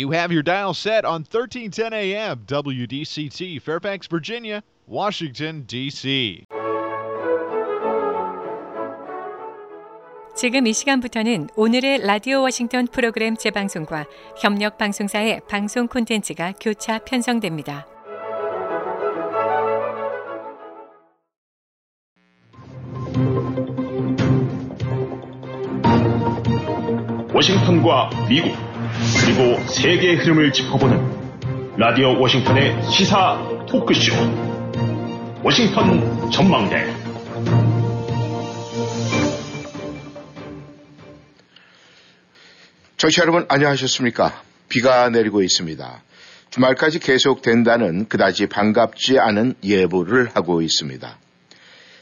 You have your dial set on 1310 AM WDCT, Fairfax, Virginia, Washington, D.C. 지금 이 시간부터는 오늘의 라디오 워싱턴 프로그램 재방송과 협력 방송사의 방송 콘텐츠가 교차 편성됩니다. 워싱턴과 미국 그리고 세계의 흐름을 짚어보는 라디오 워싱턴의 시사 토크쇼 워싱턴 전망대 청취자 여러분 안녕하셨습니까? 비가 내리고 있습니다. 주말까지 계속된다는 그다지 반갑지 않은 예보를 하고 있습니다.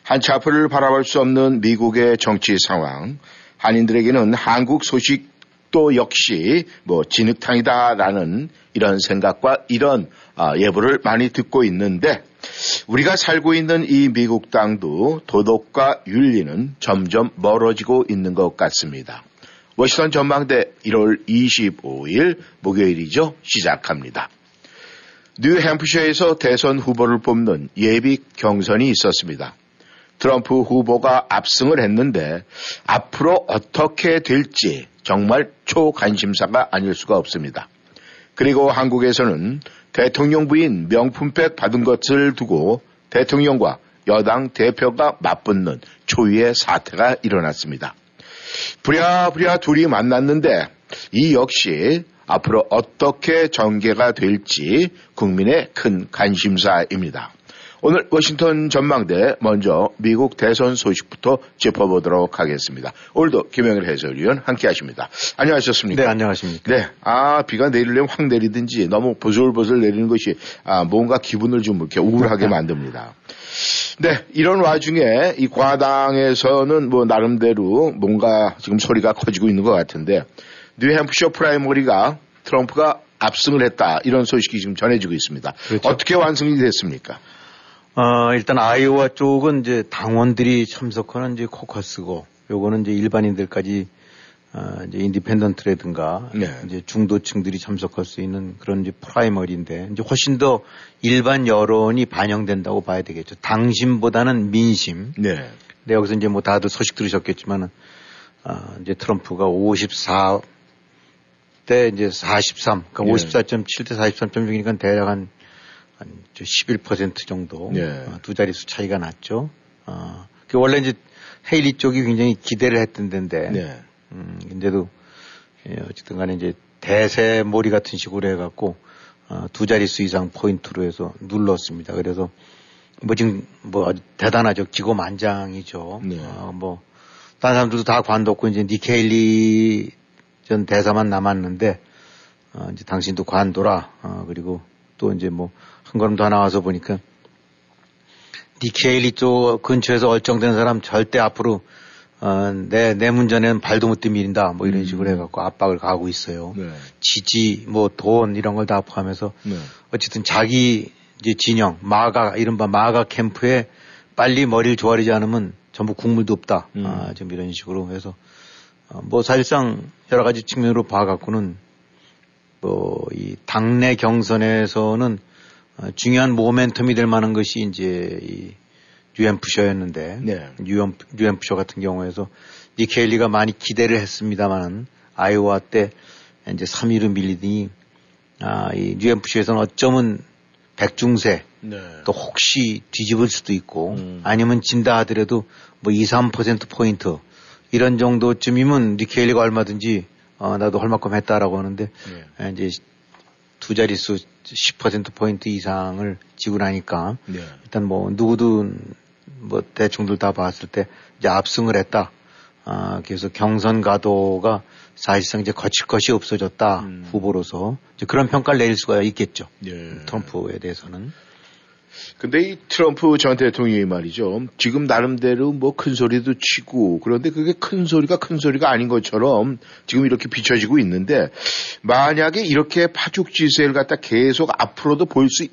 한치 앞을 바라볼 수 없는 미국의 정치 상황, 한인들에게는 한국 소식 도 역시 뭐 진흙탕이다라는 이런 생각과 이런 아, 예보를 많이 듣고 있는데 우리가 살고 있는 이 미국 땅도 도덕과 윤리는 점점 멀어지고 있는 것 같습니다. 워싱턴 전망대 1월 25일 목요일이죠. 시작합니다. 뉴햄프셔에서 대선 후보를 뽑는 예비 경선이 있었습니다. 트럼프 후보가 압승을 했는데 앞으로 어떻게 될지 정말 초관심사가 아닐 수가 없습니다. 그리고 한국에서는 대통령 부인 명품백 받은 것을 두고 대통령과 여당 대표가 맞붙는 초유의 사태가 일어났습니다. 부랴부랴 둘이 만났는데 이 역시 앞으로 어떻게 전개가 될지 국민의 큰 관심사입니다. 오늘 워싱턴 전망대 먼저 미국 대선 소식부터 짚어보도록 하겠습니다. 오늘도 김영일 해설위원 함께 하십니다. 안녕하셨습니까? 네, 안녕하십니까? 네. 아, 비가 내리려면 확 내리든지 너무 보슬보슬 내리는 것이 아, 뭔가 기분을 좀 이렇게 우울하게 만듭니다. 네, 이런 와중에 이 과당에서는 뭐 나름대로 뭔가 지금 소리가 커지고 있는 것 같은데 뉴햄프셔 프라이머리가 트럼프가 압승을 했다 이런 소식이 지금 전해지고 있습니다. 그렇죠. 어떻게 완성이 됐습니까? 어, 일단 아이오와 쪽은 이제 당원들이 참석하는 이제 코커스고 요거는 이제 일반인들까지 어, 이제 independent라든가 네. 이제 중도층들이 참석할 수 있는 그런 이제 primary인데 이제 훨씬 더 일반 여론이 반영된다고 봐야 되겠죠. 당심보다는 민심. 네. 근데 여기서 이제 뭐 다들 소식 들으셨겠지만은 어, 이제 트럼프가 54대 이제 43, 그러니까 네. 54.7 대 43.6이니까 대략 한, 한 11% 정도 네. 어, 두 자릿수 차이가 났죠. 어, 그 원래 이제 헤일리 쪽이 굉장히 기대를 했던 데인데 네. 음, 근데도 예, 어쨌든 간에 이제 대세 몰이 같은 식으로 해갖고 어, 두 자릿수 이상 포인트로 해서 눌렀습니다. 그래서 뭐 지금 뭐 대단하죠. 기고만장이죠. 네. 어, 뭐 다른 사람들도 다 관뒀고 이제 니케일리 전 대사만 남았는데 어, 이제 당신도 관둬라. 어, 그리고 또 이제 뭐 한 걸음 더 나와서 보니까 니케일리 쪽 근처에서 얼쩡된 사람 절대 앞으로 어, 내, 내 문제는 발도 못 들민다. 뭐 이런 음. 식으로 해갖고 압박을 가하고 있어요. 네. 지지, 뭐 돈 이런 걸 다 포함해서 네. 어쨌든 자기 이제 진영, 마가, 이른바 마가 캠프에 빨리 머리를 조아리지 않으면 전부 국물도 없다. 음. 아, 좀 이런 식으로 해서 어, 뭐 사실상 여러 가지 측면으로 봐갖고는 뭐 이 당내 경선에서는 어, 중요한 모멘텀이 될 만한 것이 이제 이 뉴햄프셔였는데 네. 뉴햄, 뉴햄프셔 같은 경우에서 니케일리가 많이 기대를 했습니다만은 아이오와 때 이제 3위로 밀리더니 아, 이 뉴햄프셔에서는 어쩌면 백중세 네. 또 혹시 뒤집을 수도 있고 음. 아니면 진다 하더라도 뭐 2, 3% 포인트 이런 정도쯤이면 니케일리가 얼마든지 어, 나도 할 만큼 했다라고 하는데 네. 이제 두 자릿수 10% 포인트 이상을 지고 나니까 네. 일단 뭐 누구도 뭐 대충들 다 봤을 때 이제 압승을 했다. 아, 그래서 경선 가도가 사실상 이제 거칠 것이 없어졌다 음. 후보로서 이제 그런 평가를 내릴 수가 있겠죠. 예. 트럼프에 대해서는. 근데 이 트럼프 전 대통령이 말이죠. 지금 나름대로 뭐 큰 소리도 치고 그런데 그게 큰 소리가 큰 소리가 아닌 것처럼 지금 이렇게 비춰지고 있는데 만약에 이렇게 파죽지세를 갖다 계속 앞으로도 보일 수 있,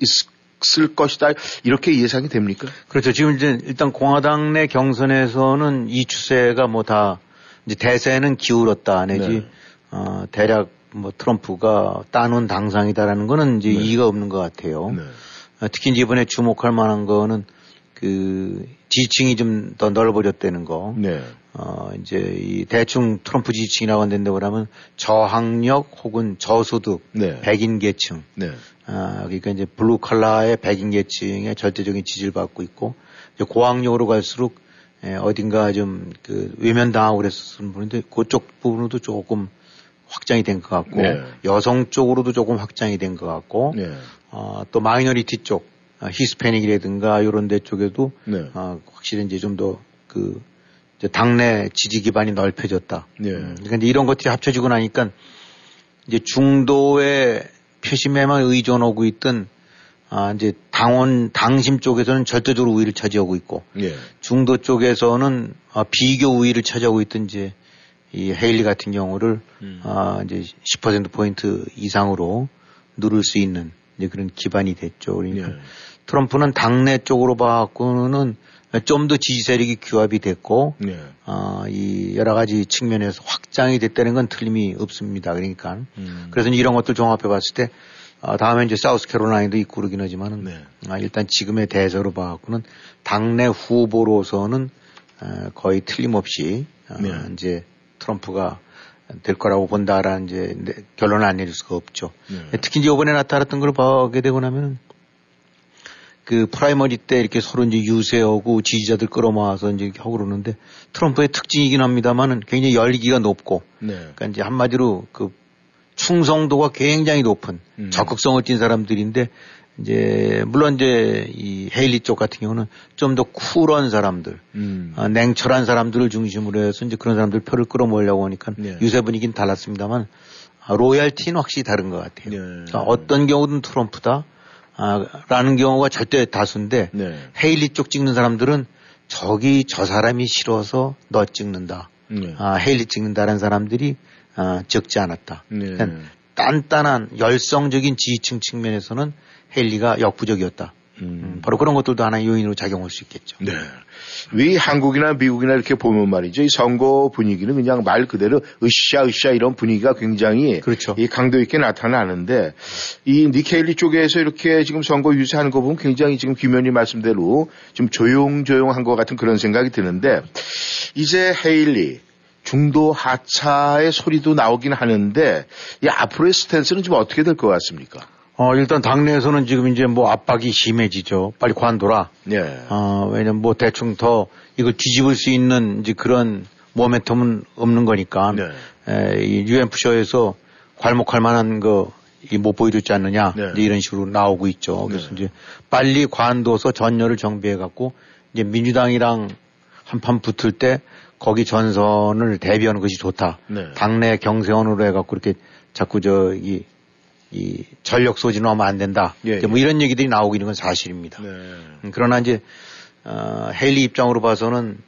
쓸 것이다 이렇게 예상이 됩니까? 그렇죠. 지금 이제 일단 공화당 내 경선에서는 이 추세가 뭐 다 이제 대세는 기울었다 내지 네. 어, 대략 뭐 트럼프가 따놓은 당상이다라는 거는 이제 네. 이의가 없는 것 같아요. 네. 어, 특히 이번에 주목할 만한 거는 그 지지층이 좀 더 넓어졌다는 거. 네. 어, 이제 이 대충 트럼프 지지층이라고 한다고 하면 저학력 혹은 저소득 네. 백인 계층. 네. 아, 그러니까 이제 블루 칼라의 백인 계층의 절대적인 지지를 받고 있고 이제 고학력으로 갈수록 예, 어딘가 좀 그 외면당하고 그랬었던 분인데 그쪽 부분으로도 조금 확장이 된 것 같고 네. 여성 쪽으로도 조금 확장이 된 것 같고 네. 어, 또 minority 쪽 아, 히스패닉이라든가 이런 데 쪽에도 네. 어, 확실히 이제 좀 더그 당내 지지 기반이 넓혀졌다. 네. 음, 그러니까 이제 이런 것들이 합쳐지고 나니까 이제 중도의 표심에만 의존하고 있던 아, 이제 당원, 당심 쪽에서는 절대적으로 우위를 차지하고 있고, 예. 중도 쪽에서는 아, 비교 우위를 차지하고 있던 이제 이 헤일리 같은 경우를 음. 아, 이제 10%포인트 이상으로 누를 수 있는 이제 그런 기반이 됐죠. 그러니까 예. 트럼프는 당내 쪽으로 봐갖고는 좀 더 지지 세력이 규합이 됐고, 예. 어, 이 여러 가지 측면에서 확장이 됐다는 건 틀림이 없습니다. 그러니까. 음. 그래서 이런 것들 종합해 봤을 때, 어, 다음에 이제 사우스캐롤라인도 있고 그러긴 하지만은, 네. 아, 일단 지금의 대세로 봐갖고는 당내 후보로서는 어, 거의 틀림없이 어, 네. 이제 트럼프가 될 거라고 본다라는 이제 결론을 안 내릴 수가 없죠. 네. 특히 이제 이번에 나타났던 걸 보게 되고 나면은 그 primary 때 이렇게 서로 이제 유세하고 지지자들 끌어모아서 이제 하고 그러는데 트럼프의 특징이긴 합니다만은 굉장히 열기가 높고 네. 그러니까 이제 한마디로 그 충성도가 굉장히 높은 음. 적극성을 띈 사람들인데 이제 물론 이제 이 헤일리 쪽 같은 경우는 좀 더 쿨한 사람들, 음. 어, 냉철한 사람들을 중심으로 해서 이제 그런 사람들 표를 끌어모으려고 하니까 네. 유세 분위기는 달랐습니다만 아, 로얄티는 확실히 다른 것 같아요. 네. 그러니까 어떤 경우든 트럼프다. 아, 라는 경우가 절대 다수인데 네. 헤일리 쪽 찍는 사람들은 저기 저 사람이 싫어서 너 찍는다. 네. 아, 헤일리 찍는다라는 사람들이 아, 적지 않았다. 네. 그러니까 단단한 열성적인 지지층 측면에서는 헬리가 역부족이었다. 음. 음. 바로 그런 것들도 하나의 요인으로 작용할 수 있겠죠. 네. 위 한국이나 미국이나 이렇게 보면 말이죠. 이 선거 분위기는 그냥 말 그대로 으쌰 으쌰 이런 분위기가 굉장히 그렇죠. 이 강도 있게 나타나는데 이 니케일리 쪽에서 이렇게 지금 선거 유세하는 거 보면 굉장히 지금 김현희 말씀대로 좀 조용조용한 것 같은 그런 생각이 드는데 이제 헤일리 중도 하차의 소리도 나오긴 하는데 이 앞으로의 스탠스는 좀 어떻게 될 것 같습니까? 어, 일단 당내에서는 지금 이제 뭐 압박이 심해지죠. 빨리 관둬라. 예. 어, 왜냐면 뭐 대충 더 이걸 뒤집을 수 있는 이제 그런 모멘텀은 없는 거니까. 네. 에, 이 UMF쇼에서 괄목할 만한 거, 이 못 보여줬지 않느냐. 네. 이런 식으로 나오고 있죠. 그래서 네. 이제 빨리 관둬서 전열을 정비해 갖고 이제 민주당이랑 한판 붙을 때 거기 전선을 대비하는 것이 좋다. 네. 당내 경세원으로 해 갖고 이렇게 자꾸 저기 이 전력 소진을 하면 안 된다. 예, 뭐 예. 이런 얘기들이 나오고 있는 건 사실입니다. 네. 음, 그러나 이제 어, 헬리 입장으로 봐서는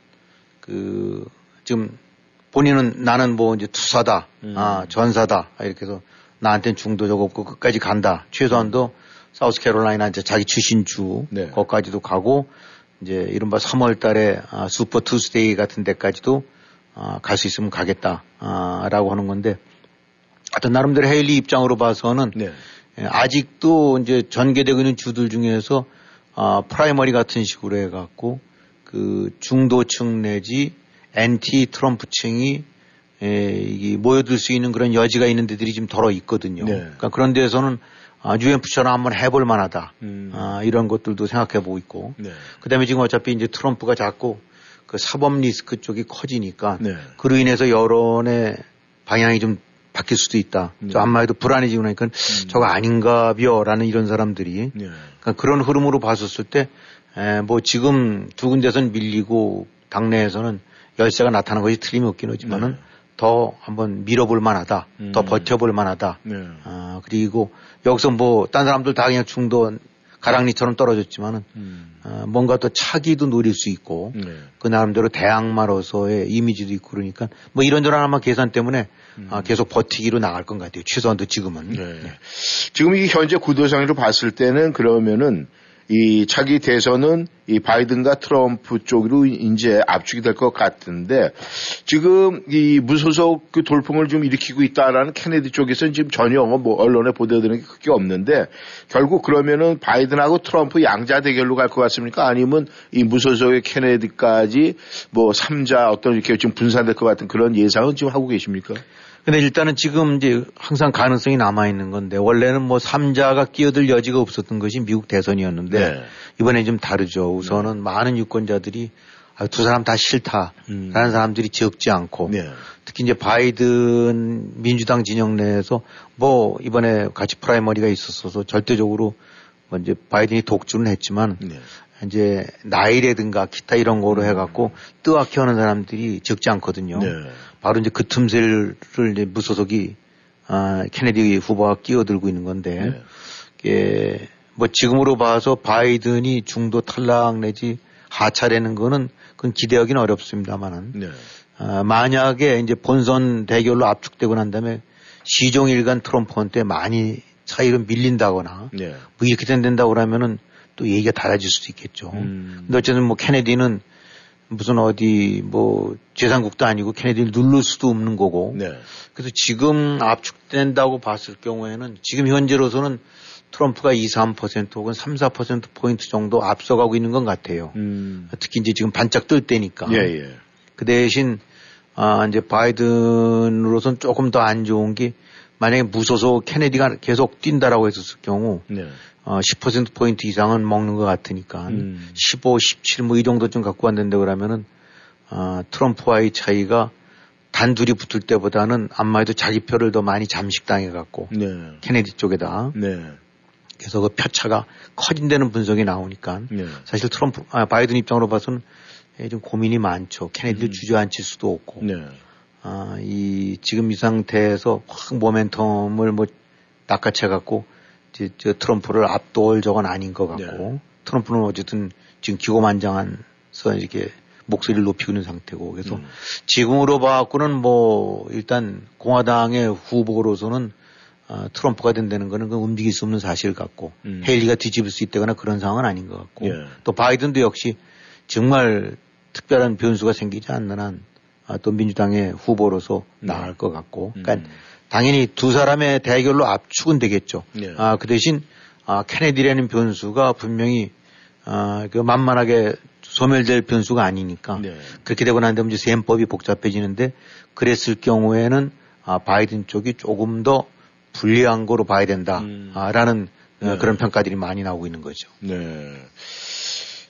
그 지금 본인은 나는 뭐 이제 투사다, 음. 아 전사다 이렇게 해서 나한테는 중도적 없고 끝까지 간다. 최소한도 사우스캐롤라이나 이제 자기 출신 주 네. 거기까지도 가고 이제 이른바 3월 달에 아, Super Tuesday 같은 데까지도 아, 갈 수 있으면 가겠다라고 아, 하는 건데 하여튼 나름대로 헤일리 입장으로 봐서는 네. 예, 아직도 이제 전개되고 있는 주들 중에서 아, primary 같은 식으로 해갖고 그 중도층 내지 엔티 트럼프층이 에, 이 모여들 수 있는 그런 여지가 있는 데들이 좀 더러 있거든요. 네. 그러니까 그런 데에서는 아, 뉴햄프셔처럼 한번 해볼 만하다. 음. 아, 이런 것들도 생각해 보고 있고. 네. 그 다음에 지금 어차피 이제 트럼프가 자꾸 그 사법 리스크 쪽이 커지니까 네. 그로 인해서 여론의 방향이 좀 바뀔 수도 있다. 네. 저 안마해도 불안해지고 나니까 음. 저거 아닌가 벼라는 이런 사람들이 네. 그러니까 그런 흐름으로 봤었을 때뭐 지금 두 군데선 밀리고 당내에서는 열세가 나타난 것이 틀림이 없긴 하지만은 네. 더 한번 밀어볼 만하다. 음. 더 버텨볼 만하다. 네. 아, 그리고 여기서 뭐 딴 사람들 다 그냥 중도 가랑리처럼 떨어졌지만은 음. 어, 뭔가 또 차기도 노릴 수 있고 네. 그 나름대로 대항마로서의 이미지도 있고 그러니까 뭐 이런저런 아마 계산 때문에 음. 아, 계속 버티기로 나갈 것 같아요. 최소한도 지금은. 네. 네. 지금 이 현재 구도상으로 봤을 때는 그러면은 이 차기 대선은 이 바이든과 트럼프 쪽으로 이제 압축이 될 것 같은데 지금 이 무소속 그 돌풍을 좀 일으키고 있다라는 케네디 쪽에서는 지금 전혀 뭐 언론에 보도되는 게 크게 없는데 결국 그러면은 바이든하고 트럼프 양자 대결로 갈 것 같습니까? 아니면 이 무소속의 케네디까지 뭐 3자 어떤 이렇게 좀 분산될 것 같은 그런 예상은 지금 하고 계십니까? 근데 일단은 지금 이제 항상 가능성이 남아있는 건데 원래는 뭐 3자가 끼어들 여지가 없었던 것이 미국 대선이었는데 네. 이번에 좀 다르죠. 우선은 네. 많은 유권자들이 아, 두 사람 다 싫다라는 음. 사람들이 적지 않고 네. 특히 이제 바이든 민주당 진영 내에서 뭐 이번에 같이 프라이머리가 있었어서 절대적으로 뭐 이제 바이든이 독주는 했지만 네. 이제 나이라든가 기타 이런 거로 해갖고 뜨악해 하는 사람들이 적지 않거든요. 네. 바로 이제 그 틈새를 이제 무소속이 아, 케네디 후보가 끼어들고 있는 건데 네. 뭐 지금으로 봐서 바이든이 중도 탈락 내지 하차되는 거는 그건 기대하기는 어렵습니다만은 네. 아, 만약에 이제 본선 대결로 압축되고 난 다음에 시종일관 트럼프한테 많이 차이로 밀린다거나 네. 뭐 이렇게 된다고 그러면은 또 얘기가 달라질 수도 있겠죠. 음. 근데 어쨌든 뭐 케네디는 무슨 어디 뭐 재산국도 아니고 케네디를 누를 수도 없는 거고. 네. 그래서 지금 압축된다고 봤을 경우에는 지금 현재로서는 트럼프가 2, 3% 혹은 3, 4% 포인트 정도 앞서가고 있는 것 같아요. 음. 특히 이제 지금 반짝 뜰 때니까. 예, 예. 그 대신 아 이제 바이든으로서는 조금 더 안 좋은 게 만약에 무소속 케네디가 계속 뛴다라고 했었을 경우 네. 어, 10% 포인트 이상은 먹는 것 같으니까 음. 15, 17 뭐 이 정도쯤 갖고 왔는데 그러면은 어, 트럼프와의 차이가 단둘이 붙을 때보다는 안마해도 자기 표를 더 많이 잠식당해 갖고 네. 케네디 쪽에다 네. 그래서 그 표차가 커진다는 분석이 나오니까 네. 사실 트럼프 아, 바이든 입장으로 봐서는 좀 고민이 많죠. 케네디를 음. 주저앉힐 수도 없고 네. 아, 이 지금 이 상태에서 확 모멘텀을 뭐 낚아채 갖고 이제 저 트럼프를 압도할 적은 아닌 것 같고 네. 트럼프는 어쨌든 지금 기고만장한서 이렇게 목소리를 높이고 있는 상태고 그래서 음. 지금으로 봐갖고는 뭐 일단 공화당의 후보로서는 어, 트럼프가 된다는 거는 그 움직일 수 없는 사실 같고 음. 헤일리가 뒤집을 수 있다거나 그런 상황은 아닌 것 같고 예. 또 바이든도 역시 정말 특별한 변수가 생기지 않는 한 아, 또 민주당의 후보로서 음. 나갈 것 같고 그러니까 음. 당연히 두 사람의 대결로 압축은 되겠죠. 네. 아, 그 대신 아, 케네디라는 변수가 분명히 아, 그 만만하게 소멸될 변수가 아니니까 네. 그렇게 되고 난 다음에 이제 셈법이 복잡해지는데 그랬을 경우에는 아, 바이든 쪽이 조금 더 불리한 거로 봐야 된다라는 음. 아, 네. 그런 평가들이 많이 나오고 있는 거죠. 네.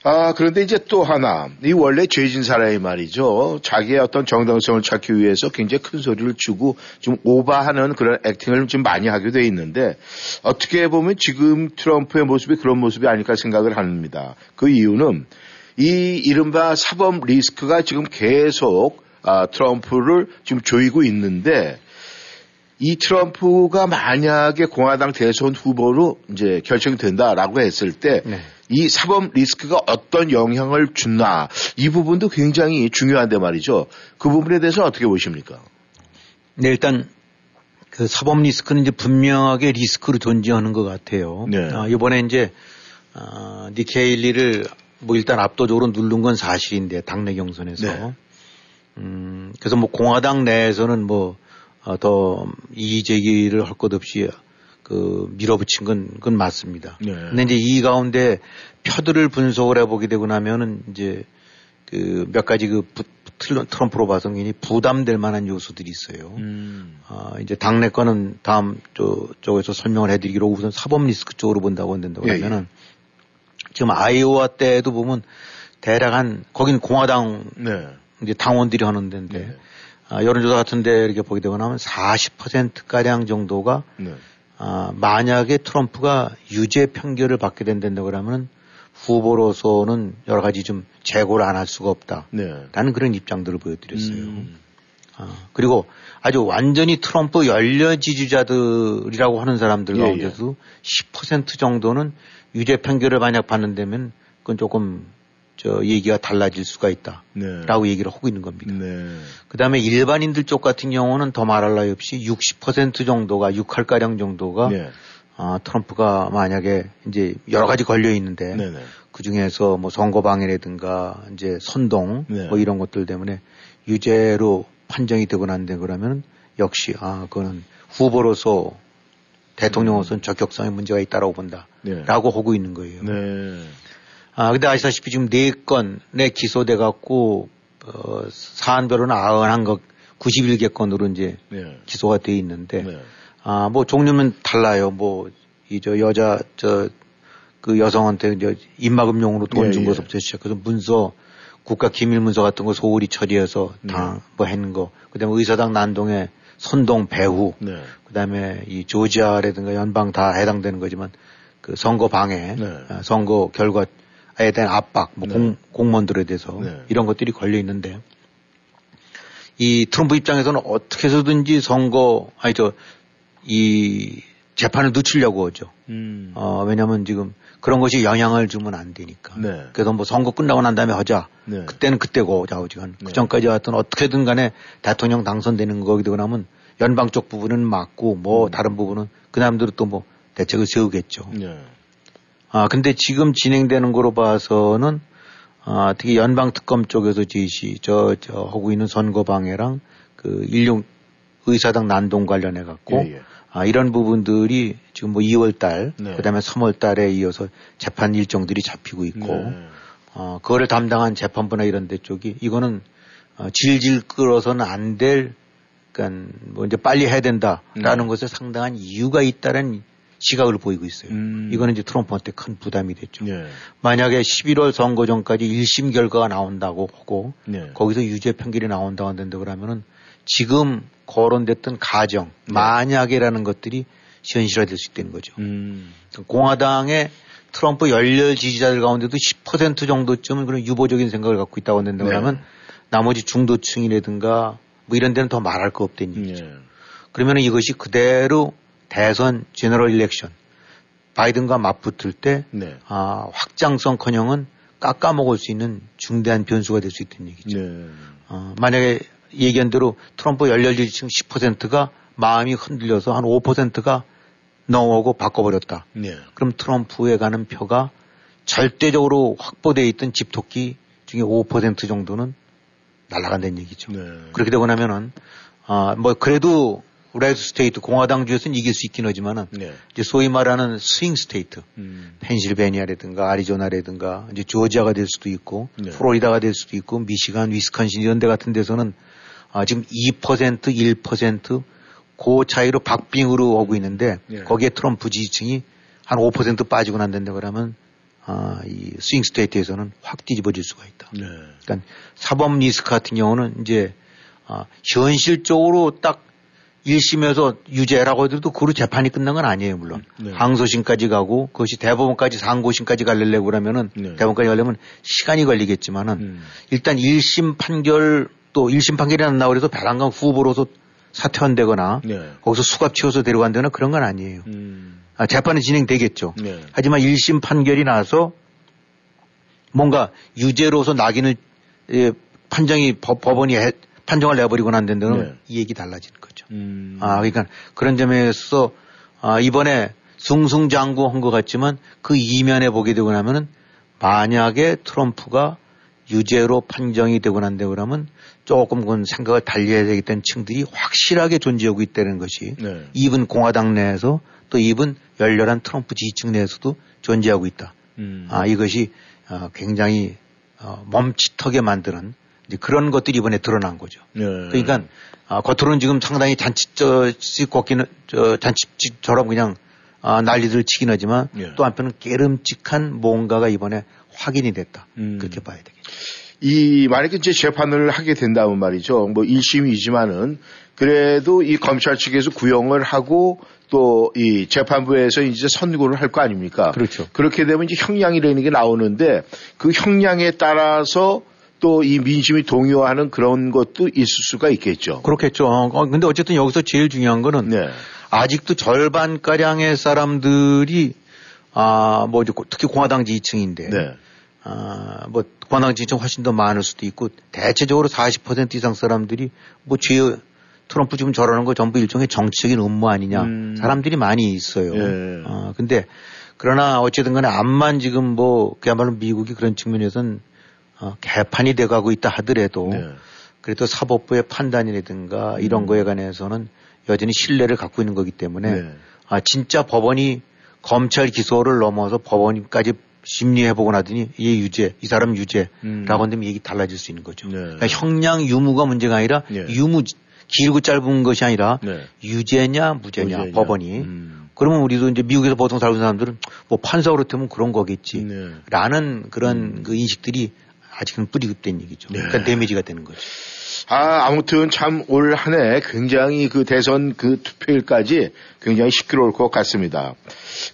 아, 그런데 이제 또 하나, 이 원래 죄진 사람이 말이죠. 자기의 어떤 정당성을 찾기 위해서 굉장히 큰 소리를 주고 좀 오바하는 그런 액팅을 좀 많이 하게 돼 있는데 어떻게 보면 지금 트럼프의 모습이 그런 모습이 아닐까 생각을 합니다. 그 이유는 이 이른바 사법 리스크가 지금 계속 아, 트럼프를 지금 조이고 있는데 이 트럼프가 만약에 공화당 대선 후보로 이제 결정된다라고 했을 때 네. 이 사법 리스크가 어떤 영향을 주나 이 부분도 굉장히 중요한데 말이죠. 그 부분에 대해서 어떻게 보십니까? 네, 일단 그 사법 리스크는 이제 분명하게 리스크로 존재하는 것 같아요. 네. 아, 이번에 이제 아, 니케일리를 뭐 일단 압도적으로 누른 건 사실인데 당내 경선에서 네. 음, 그래서 뭐 공화당 내에서는 뭐 어, 더 이의제기를 할 것 없이 그 밀어붙인 건 그건 맞습니다. 네. 근데 이제 이 가운데 표들을 분석을 해보게 되고 나면은 이제 그 몇 가지 그 부, 트럼프 로바성인이 부담될 만한 요소들이 있어요. 음. 아, 이제 당내 거는 다음 저, 쪽에서 설명을 해드리기로 우선 사법 리스크 쪽으로 본다고 한다고 예, 하면은 예. 지금 아이오와 때도 보면 대략 한 거긴 공화당 네. 이제 당원들이 하는 데인데 네. 아, 여론조사 같은 데 이렇게 보게 되고 나면 40% 가량 정도가 네. 아, 만약에 트럼프가 유죄 판결을 받게 된다고 그러면 후보로서는 여러 가지 좀 재고를 안 할 수가 없다. 네. 라는 그런 입장들을 보여드렸어요. 음. 아, 그리고 아주 완전히 트럼프 연려 지지자들이라고 하는 사람들 예, 가운데도 예. 10% 정도는 유죄 판결을 만약 받는다면 그건 조금 저 얘기가 달라질 수가 있다라고 네. 얘기를 하고 있는 겁니다. 네. 그다음에 일반인들 쪽 같은 경우는 더 말할 나위 없이 60% 정도가 6할 가량 정도가 네. 아, 트럼프가 만약에 이제 여러 가지 걸려 있는데 네네. 그 중에서 뭐 선거 방해라든가 이제 선동 네. 뭐 이런 것들 때문에 유죄로 판정이 되고 난데 그러면 역시 아 그거는 후보로서 대통령으로서는 적격성에 문제가 있다라고 본다라고 네. 하고 있는 거예요. 네. 아 근데 아시다시피 지금 네 건에 기소돼 갖고 어, 사안별로는 아흔한 것 91개 건으로 이제 네. 기소가 돼 있는데 네. 아 뭐 종류는 달라요. 뭐 이 저 여자 저 그 여성한테 이제 입막음용으로 돈준 예, 예. 것부터 시작해서 문서 국가 기밀 문서 같은 거 소홀히 처리해서 다뭐 네. 했는 거. 그다음에 의사당 난동에 선동 배후. 네. 그다음에 이 조지아라든가 연방 다 해당되는 거지만 그 선거 방해, 네. 아, 선거 결과 에 대한 압박, 뭐 네. 공, 공무원들에 대해서 네. 이런 것들이 걸려 있는데 이 트럼프 입장에서는 어떻게 해서든지 선거 아니 저이 재판을 늦추려고 하죠. 음. 어, 왜냐하면 지금 그런 것이 영향을 주면 안 되니까. 네. 그래서 뭐 선거 끝나고 난 다음에 하자. 네. 그때는 그때고 자우지간. 네. 그 전까지 하여튼 어떻게든 간에 대통령 당선되는 거기 되고 나면 연방 쪽 부분은 맞고 뭐 음. 다른 부분은 그 남들은 또 뭐 대책을 세우겠죠. 네. 아 근데 지금 진행되는 거로 봐서는 아 특히 연방 특검 쪽에서 지시 저 저 하고 있는 선거 방해랑 그 일용 의사당 난동 관련해 갖고 예, 예. 아, 이런 부분들이 지금 뭐 2월 달, 네. 그 다음에 3월 달에 이어서 재판 일정들이 잡히고 있고, 네. 어, 그거를 담당한 재판부나 이런 데 쪽이 이거는 어, 질질 끌어서는 안 될, 그러니까 뭐 이제 빨리 해야 된다라는 네. 것에 상당한 이유가 있다는 시각을 보이고 있어요. 음. 이거는 이제 트럼프한테 큰 부담이 됐죠. 네. 만약에 11월 선거 전까지 1심 결과가 나온다고 하고 네. 거기서 유죄 판결이 나온다고 한다는데 그러면은 지금 거론됐던 가정, 네. 만약이라는 것들이 현실화될 수 있다는 거죠. 음. 공화당의 트럼프 열렬 지지자들 가운데도 10% 정도쯤은 그런 유보적인 생각을 갖고 있다고 한다 그러면 네. 나머지 중도층이라든가 뭐 이런 데는 더 말할 거 없다는 네. 얘기죠. 네. 그러면 이것이 그대로 대선 제너럴 일렉션 바이든과 맞붙을 때 네. 아, 확장성커녕은 깎아먹을 수 있는 중대한 변수가 될 수 있다는 얘기죠. 네. 어, 만약에 얘기한 대로 트럼프 열렬 지지층 10%가 마음이 흔들려서 한 5%가 넘어오고 바꿔버렸다. 네. 그럼 트럼프에 가는 표가 절대적으로 확보되어 있던 집토끼 중에 5% 정도는 날아간다는 얘기죠. 네. 그렇게 되고 나면은 아뭐 그래도 red state 공화당 주에서는 이길 수 있긴 하지만은 네. 이제 소위 말하는 swing state 음. 펜실베니아라든가 아리조나라든가 이제 조지아가 될 수도 있고 네. 플로리다가 될 수도 있고 미시간 위스콘신 이런 데 같은 데서는 아, 지금 2% 1%그 차이로 박빙으로 오고 있는데 네. 거기에 트럼프 지지층이 한 5% 빠지고 난다는데 그러면 아, 이 swing state에서는 확 뒤집어질 수가 있다. 네. 그러니까 사법 리스크 같은 경우는 이제 아, 현실적으로 딱 1심에서 유죄라고 하더라도 그로 재판이 끝난 건 아니에요, 물론. 네. 항소심까지 가고 그것이 대법원까지 상고심까지 가려고 그러면은 네. 대법원까지 가려면 시간이 걸리겠지만은 음. 일단 1심 판결 또 1심 판결이 안 나오고 그래서 배란강 후보로서 사퇴한다거나 네. 거기서 수갑 치워서 데려간다거나 그런 건 아니에요. 음. 아, 재판이 진행되겠죠. 네. 하지만 1심 판결이 나서 뭔가 유죄로서 낙인을 예, 판정이 법, 원이 판정을 내버리고 난 데는 네. 이 얘기 달라지는 거죠. 음. 아, 그러니까 그런 점에서 아, 이번에 숭숭장구 한 것 같지만 그 이면에 보게 되고 나면은 만약에 트럼프가 유죄로 판정이 되고 난데 그러면 조금 그건 생각을 달리해야 되겠다는 층들이 확실하게 존재하고 있다는 것이 네. 이분 공화당 내에서 또 이분 열렬한 트럼프 지지층 내에서도 존재하고 있다. 음. 아, 이것이 어, 굉장히 어, 멈칫하게 만드는 그런 것들이 이번에 드러난 거죠. 네. 그러니까 아, 겉으로는 지금 상당히 잔치집 걷기는 저 잔치집처럼 그냥 아, 난리들 치긴 하지만 네. 또 한편은 깨름직한 뭔가가 이번에 확인이 됐다. 음. 그렇게 봐야 되겠죠. 이 만약에 이제 재판을 하게 된다면 말이죠. 뭐 1심이지만은 그래도 이 검찰 측에서 구형을 하고 또 이 재판부에서 이제 선고를 할 거 아닙니까? 그렇죠. 그렇게 되면 이제 형량이라는 게 나오는데 그 형량에 따라서 또 이 민심이 동요하는 그런 것도 있을 수가 있겠죠. 그렇겠죠. 어, 근데 어쨌든 여기서 제일 중요한 거는 네. 아직도 절반 가량의 사람들이 아, 뭐 특히 공화당 지지층인데 네. 아, 뭐 관광지 좀 훨씬 더 많을 수도 있고 대체적으로 40% 이상 사람들이 뭐 죄, 트럼프 지금 저러는 거 전부 일종의 정치적인 음모 아니냐. 음. 사람들이 많이 있어요. 예. 어, 근데 그러나 어쨌든 간에 암만 지금 뭐 그야말로 미국이 그런 측면에서는 어, 개판이 돼가고 있다 하더라도 네. 그래도 사법부의 판단이라든가 이런 음. 거에 관해서는 여전히 신뢰를 갖고 있는 거기 때문에 네. 아, 진짜 법원이 검찰 기소를 넘어서 법원까지 심리해보고 나더니 이 유죄, 이 사람 유죄라고 음. 한다면 얘기 달라질 수 있는 거죠. 네. 그러니까 형량 유무가 문제가 아니라 네. 유무 길고 짧은 것이 아니라 네. 유죄냐 무죄냐, 무죄냐. 법원이 음. 그러면 우리도 이제 미국에서 보통 살고 있는 사람들은 뭐 판사 그렇다면 그런 거겠지 네. 라는 그런 음. 그 인식들이 아직은 뿌리급된 얘기죠. 네. 그러니까 데미지가 되는 거죠. 아, 아무튼 참 올 한 해 굉장히 그 대선 그 투표일까지 굉장히 시끄러울 것 같습니다.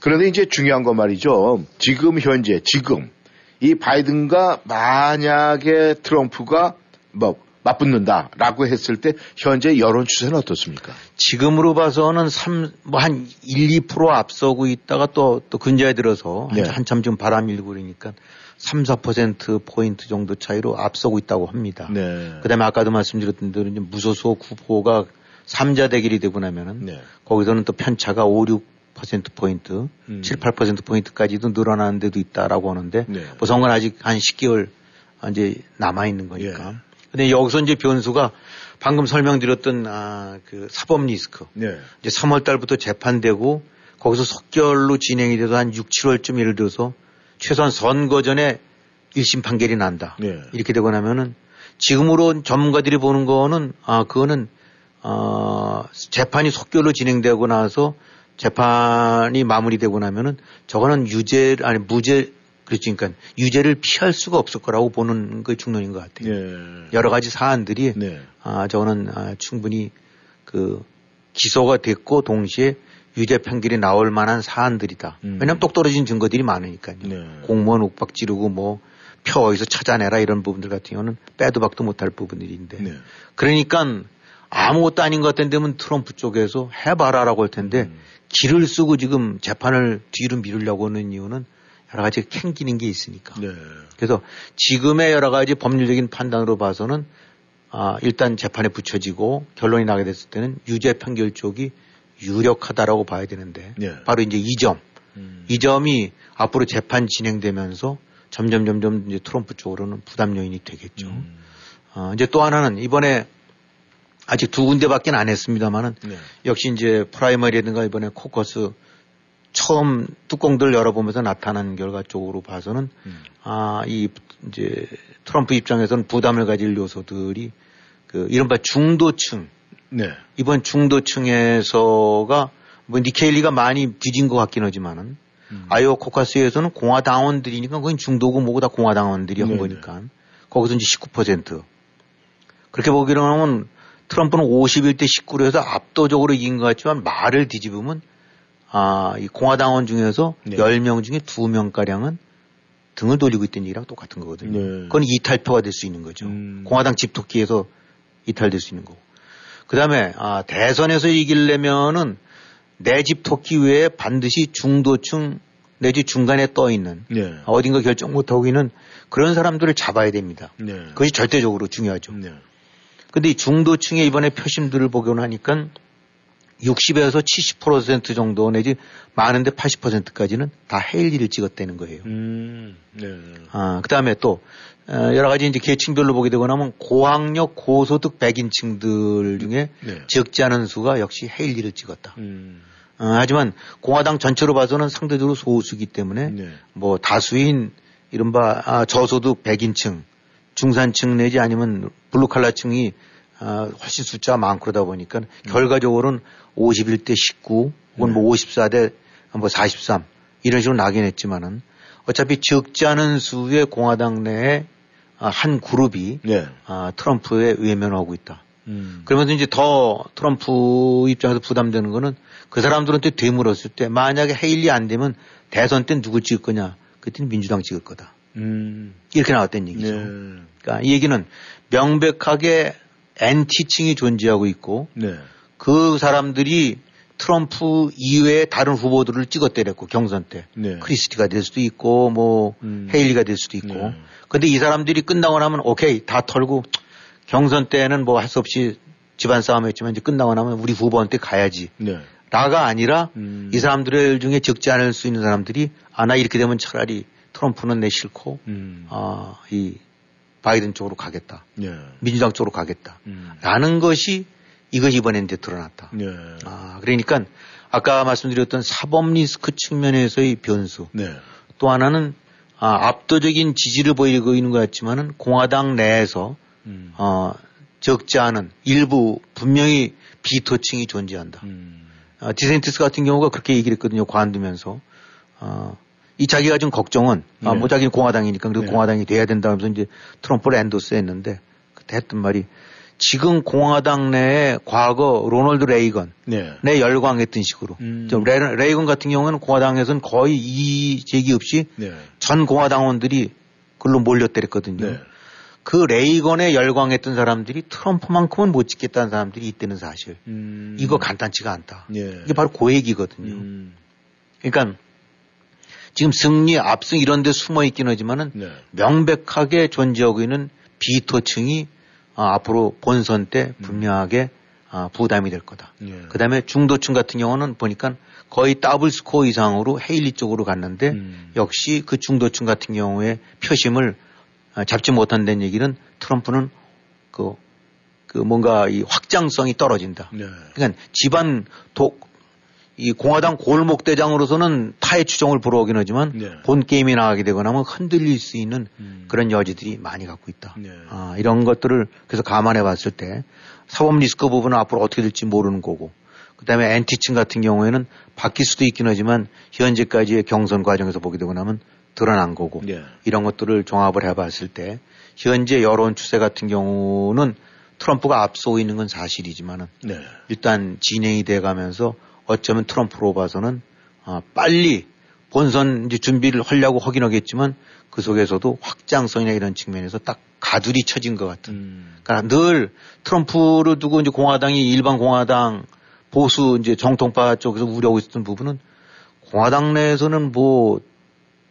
그런데 이제 중요한 건 말이죠. 지금 현재, 지금 이 바이든과 만약에 트럼프가 뭐 맞붙는다라고 했을 때 현재 여론 추세는 어떻습니까? 지금으로 봐서는 3, 뭐한 1, 2% 앞서고 있다가 또, 또 근자에 들어서 네. 한참 좀 바람 일고 그러니까 3, 4%포인트 정도 차이로 앞서고 있다고 합니다. 네. 그 다음에 아까도 말씀드렸던 대로 이제 무소속 후보가 3자 대결이 되고 나면은 네. 거기서는 또 편차가 5, 6%포인트, 음. 7, 8%포인트까지도 늘어나는 데도 있다라고 하는데 네. 뭐 선거는 아직 한 10개월 이제 남아있는 거니까. 예. 근데 여기서 이제 변수가 방금 설명드렸던 아, 그 사법 리스크. 네. 이제 3월 달부터 재판되고 거기서 속결로 진행이 돼서 한 6, 7월쯤 예를 들어서 최소한 선거 전에 1심 판결이 난다. 네. 이렇게 되고 나면은 지금으로 전문가들이 보는 거는 아 그거는 어 재판이 속결로 진행되고 나서 재판이 마무리되고 나면은 저거는 유죄 아니 무죄 그렇지 그러니까 유죄를 피할 수가 없을 거라고 보는 그 중론인 것 같아요. 네. 여러 가지 사안들이 네. 아 저거는 아, 충분히 그 기소가 됐고 동시에 유죄 판결이 나올 만한 사안들이다. 음. 왜냐하면 똑 떨어진 증거들이 많으니까요. 네. 공무원 욱박 지르고 뭐 표 어디서 찾아내라 이런 부분들 같은 경우는 빼도 박도 못할 부분들인데. 네. 그러니까 아무것도 아닌 것 같은데면 트럼프 쪽에서 해봐라라고 할 텐데 음. 길을 쓰고 지금 재판을 뒤로 미루려고 하는 이유는 여러 가지 캥기는 게 있으니까. 네. 그래서 지금의 여러 가지 법률적인 판단으로 봐서는 아, 일단 재판에 붙여지고 결론이 나게 됐을 때는 유죄 판결 쪽이 유력하다라고 봐야 되는데 네. 바로 이제 이 점. 음. 이 점이 앞으로 재판 진행되면서 점점 점점 이제 트럼프 쪽으로는 부담 요인이 되겠죠. 음. 어, 이제 또 하나는 이번에 아직 두 군데밖에 안 했습니다만은 네. 역시 이제 프라이머리라든가 이번에 코커스 처음 뚜껑들 열어보면서 나타난 결과 쪽으로 봐서는 음. 아이 이제 트럼프 입장에서는 부담을 가질 요소들이 그 이른바 중도층 네. 이번 중도층에서가 뭐 니케일리가 많이 뒤진 것 같긴 하지만은 음. 아이오 코카스에서는 공화당원들이니까 거긴 중도고 뭐고 다 공화당원들이 한 네네. 거니까 거기서 이제 19% 그렇게 보기로 하면 트럼프는 51대 19로 해서 압도적으로 이긴 것 같지만 말을 뒤집으면 아, 이 공화당원 중에서 네. 10명 중에 2명가량은 등을 돌리고 있다는 얘기랑 똑같은 거거든요. 네. 그건 이탈표가 될 수 있는 거죠. 음. 공화당 집토끼에서 이탈될 수 있는 거고. 그 다음에, 아, 대선에서 이기려면은 내 집 토끼 외에 반드시 중도층 내지 중간에 떠 있는 네. 어딘가 결정 못하고 있는 그런 사람들을 잡아야 됩니다. 네. 그것이 절대적으로 중요하죠. 네. 근데 이 중도층의 이번에 표심들을 보곤 하니까 60에서 70% 정도 내지 많은데 80%까지는 다 헤일리를 찍었다는 거예요. 음, 네. 아, 그 다음에 또, 어, 여러 가지 이제 계층별로 보게 되고 나면 고학력, 고소득 백인층들 중에 네. 적지 않은 수가 역시 헤일리를 찍었다. 음. 어, 하지만 공화당 전체로 봐서는 상대적으로 소수기 때문에 네. 뭐 다수인 이른바 아, 저소득 백인층, 중산층 내지 아니면 블루칼라층이 아, 훨씬 숫자가 많고 그러다 보니까 음. 결과적으로는 51대 19 혹은 네. 뭐 54대 뭐 43 이런 식으로 나긴 했지만은 어차피 적지 않은 수의 공화당 내에 아, 한 그룹이 네. 아, 트럼프에 외면하고 있다. 음. 그러면서 이제 더 트럼프 입장에서 부담되는 거는 그 사람들한테 되물었을 때 만약에 헤일리 안 되면 대선 때 누굴 찍을 거냐? 그때는 민주당 찍을 거다. 음. 이렇게 나왔다는 얘기죠. 네. 그러니까 이 얘기는 명백하게 엔티층이 존재하고 있고 네. 그 사람들이 트럼프 이외에 다른 후보들을 찍어 때렸고 경선 때 네. 크리스티가 될 수도 있고 뭐 음. 헤일리가 될 수도 있고 네. 근데 이 사람들이 끝나고 나면 오케이 다 털고 경선 때는 뭐 할 수 없이 집안 싸움했지만 이제 끝나고 나면 우리 후보한테 가야지. 네. 나가 아니라 음. 이 사람들 중에 적지 않을 수 있는 사람들이 아, 나 이렇게 되면 차라리 트럼프는 내 싫고, 음. 아, 이 바이든 쪽으로 가겠다. 네. 민주당 쪽으로 가겠다. 음. 라는 것이 이것이 이번에 이제 드러났다. 네. 아, 그러니까 아까 말씀드렸던 사법 리스크 측면에서의 변수. 네. 또 하나는 아, 압도적인 지지를 보이고 있는 것 같지만은 공화당 내에서 음. 어, 적지 않은 일부 분명히 비토층이 존재한다. 음. 어, 디샌티스 같은 경우가 그렇게 얘기를 했거든요. 관두면서. 어, 이 자기가 좀 걱정은, 네. 아, 뭐 자기는 공화당이니까 그리고 네. 공화당이 돼야 된다 하면서 이제 트럼프를 endorse 했는데 그때 했던 말이 지금 공화당 내에 과거 로널드 레이건 네. 내 열광했던 식으로 음. 레, 레이건 같은 경우는 공화당에서는 거의 이 제기 없이 네. 전 공화당원들이 글로 몰려때렸거든요. 네. 그 레이건에 열광했던 사람들이 트럼프만큼은 못 찍겠다는 사람들이 있다는 사실. 음. 이거 간단치가 않다. 예. 이게 바로 그 얘기거든요. 음. 그러니까 지금 승리, 압승 이런 데 숨어 있긴 하지만은 네. 명백하게 존재하고 있는 비토층이 아, 앞으로 본선 때 음. 분명하게 아, 부담이 될 거다. 예. 그 다음에 중도층 같은 경우는 보니까 거의 더블 스코어 이상으로 헤일리 쪽으로 갔는데 음. 역시 그 중도층 같은 경우에 표심을 아, 잡지 못한다는 얘기는 트럼프는 그, 그 뭔가 이 확장성이 떨어진다. 네. 그러니까 집안 독, 이 공화당 골목대장으로서는 타의 추종을 불허하긴 하지만 네. 본 게임에 나가게 되거나 하면 흔들릴 수 있는 음. 그런 여지들이 많이 갖고 있다. 네. 아, 이런 것들을 그래서 감안해 봤을 때 사법 리스크 부분은 앞으로 어떻게 될지 모르는 거고 그 다음에 엔티층 같은 경우에는 바뀔 수도 있긴 하지만 현재까지의 경선 과정에서 보게 되고 나면 드러난 거고 네. 이런 것들을 종합을 해봤을 때 현재 여론 추세 같은 경우는 트럼프가 앞서고 있는 건 사실이지만은 네. 일단 진행이 돼 가면서 어쩌면 트럼프로 봐서는 아, 빨리 본선 이제 준비를 하려고 하긴 하겠지만 그 속에서도 확장성이나 이런 측면에서 딱 가두리 쳐진 것 같은. 음. 그러니까 늘 트럼프를 두고 이제 공화당이 일반 공화당 보수 이제 정통파 쪽에서 우려하고 있었던 부분은 공화당 내에서는 뭐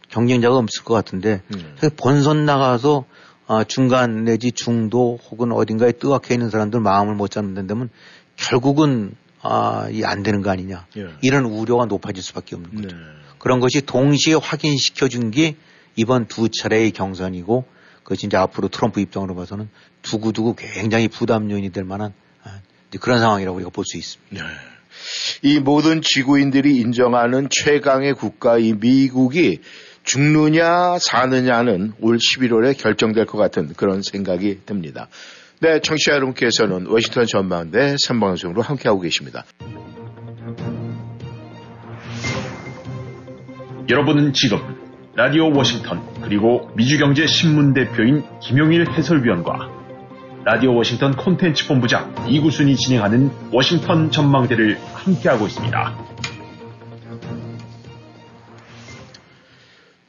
경쟁자가 없을 것 같은데 음. 본선 나가서 아, 중간 내지 중도 혹은 어딘가에 뜨악해 있는 사람들 마음을 못 잡는다면 결국은 아, 이 안 되는 거 아니냐. 예. 이런 우려가 높아질 수밖에 없는 거죠. 네. 그런 것이 동시에 확인시켜 준 게 이번 두 차례의 경선이고 그것이 이제 앞으로 트럼프 입장으로 봐서는 두고두고 굉장히 부담 요인이 될 만한 아, 그런 상황이라고 우리가 볼 수 있습니다. 네. 이 모든 지구인들이 인정하는 최강의 국가 이 미국이 죽느냐 사느냐는 올 11월에 결정될 것 같은 그런 생각이 듭니다. 네, 청취자 여러분께서는 워싱턴 전망대 3방송으로 함께하고 계십니다. 여러분은 지금 라디오 워싱턴 그리고 미주경제신문 대표인 김용일 해설위원과 라디오 워싱턴 콘텐츠 본부장 이구순이 진행하는 워싱턴 전망대를 함께하고 있습니다.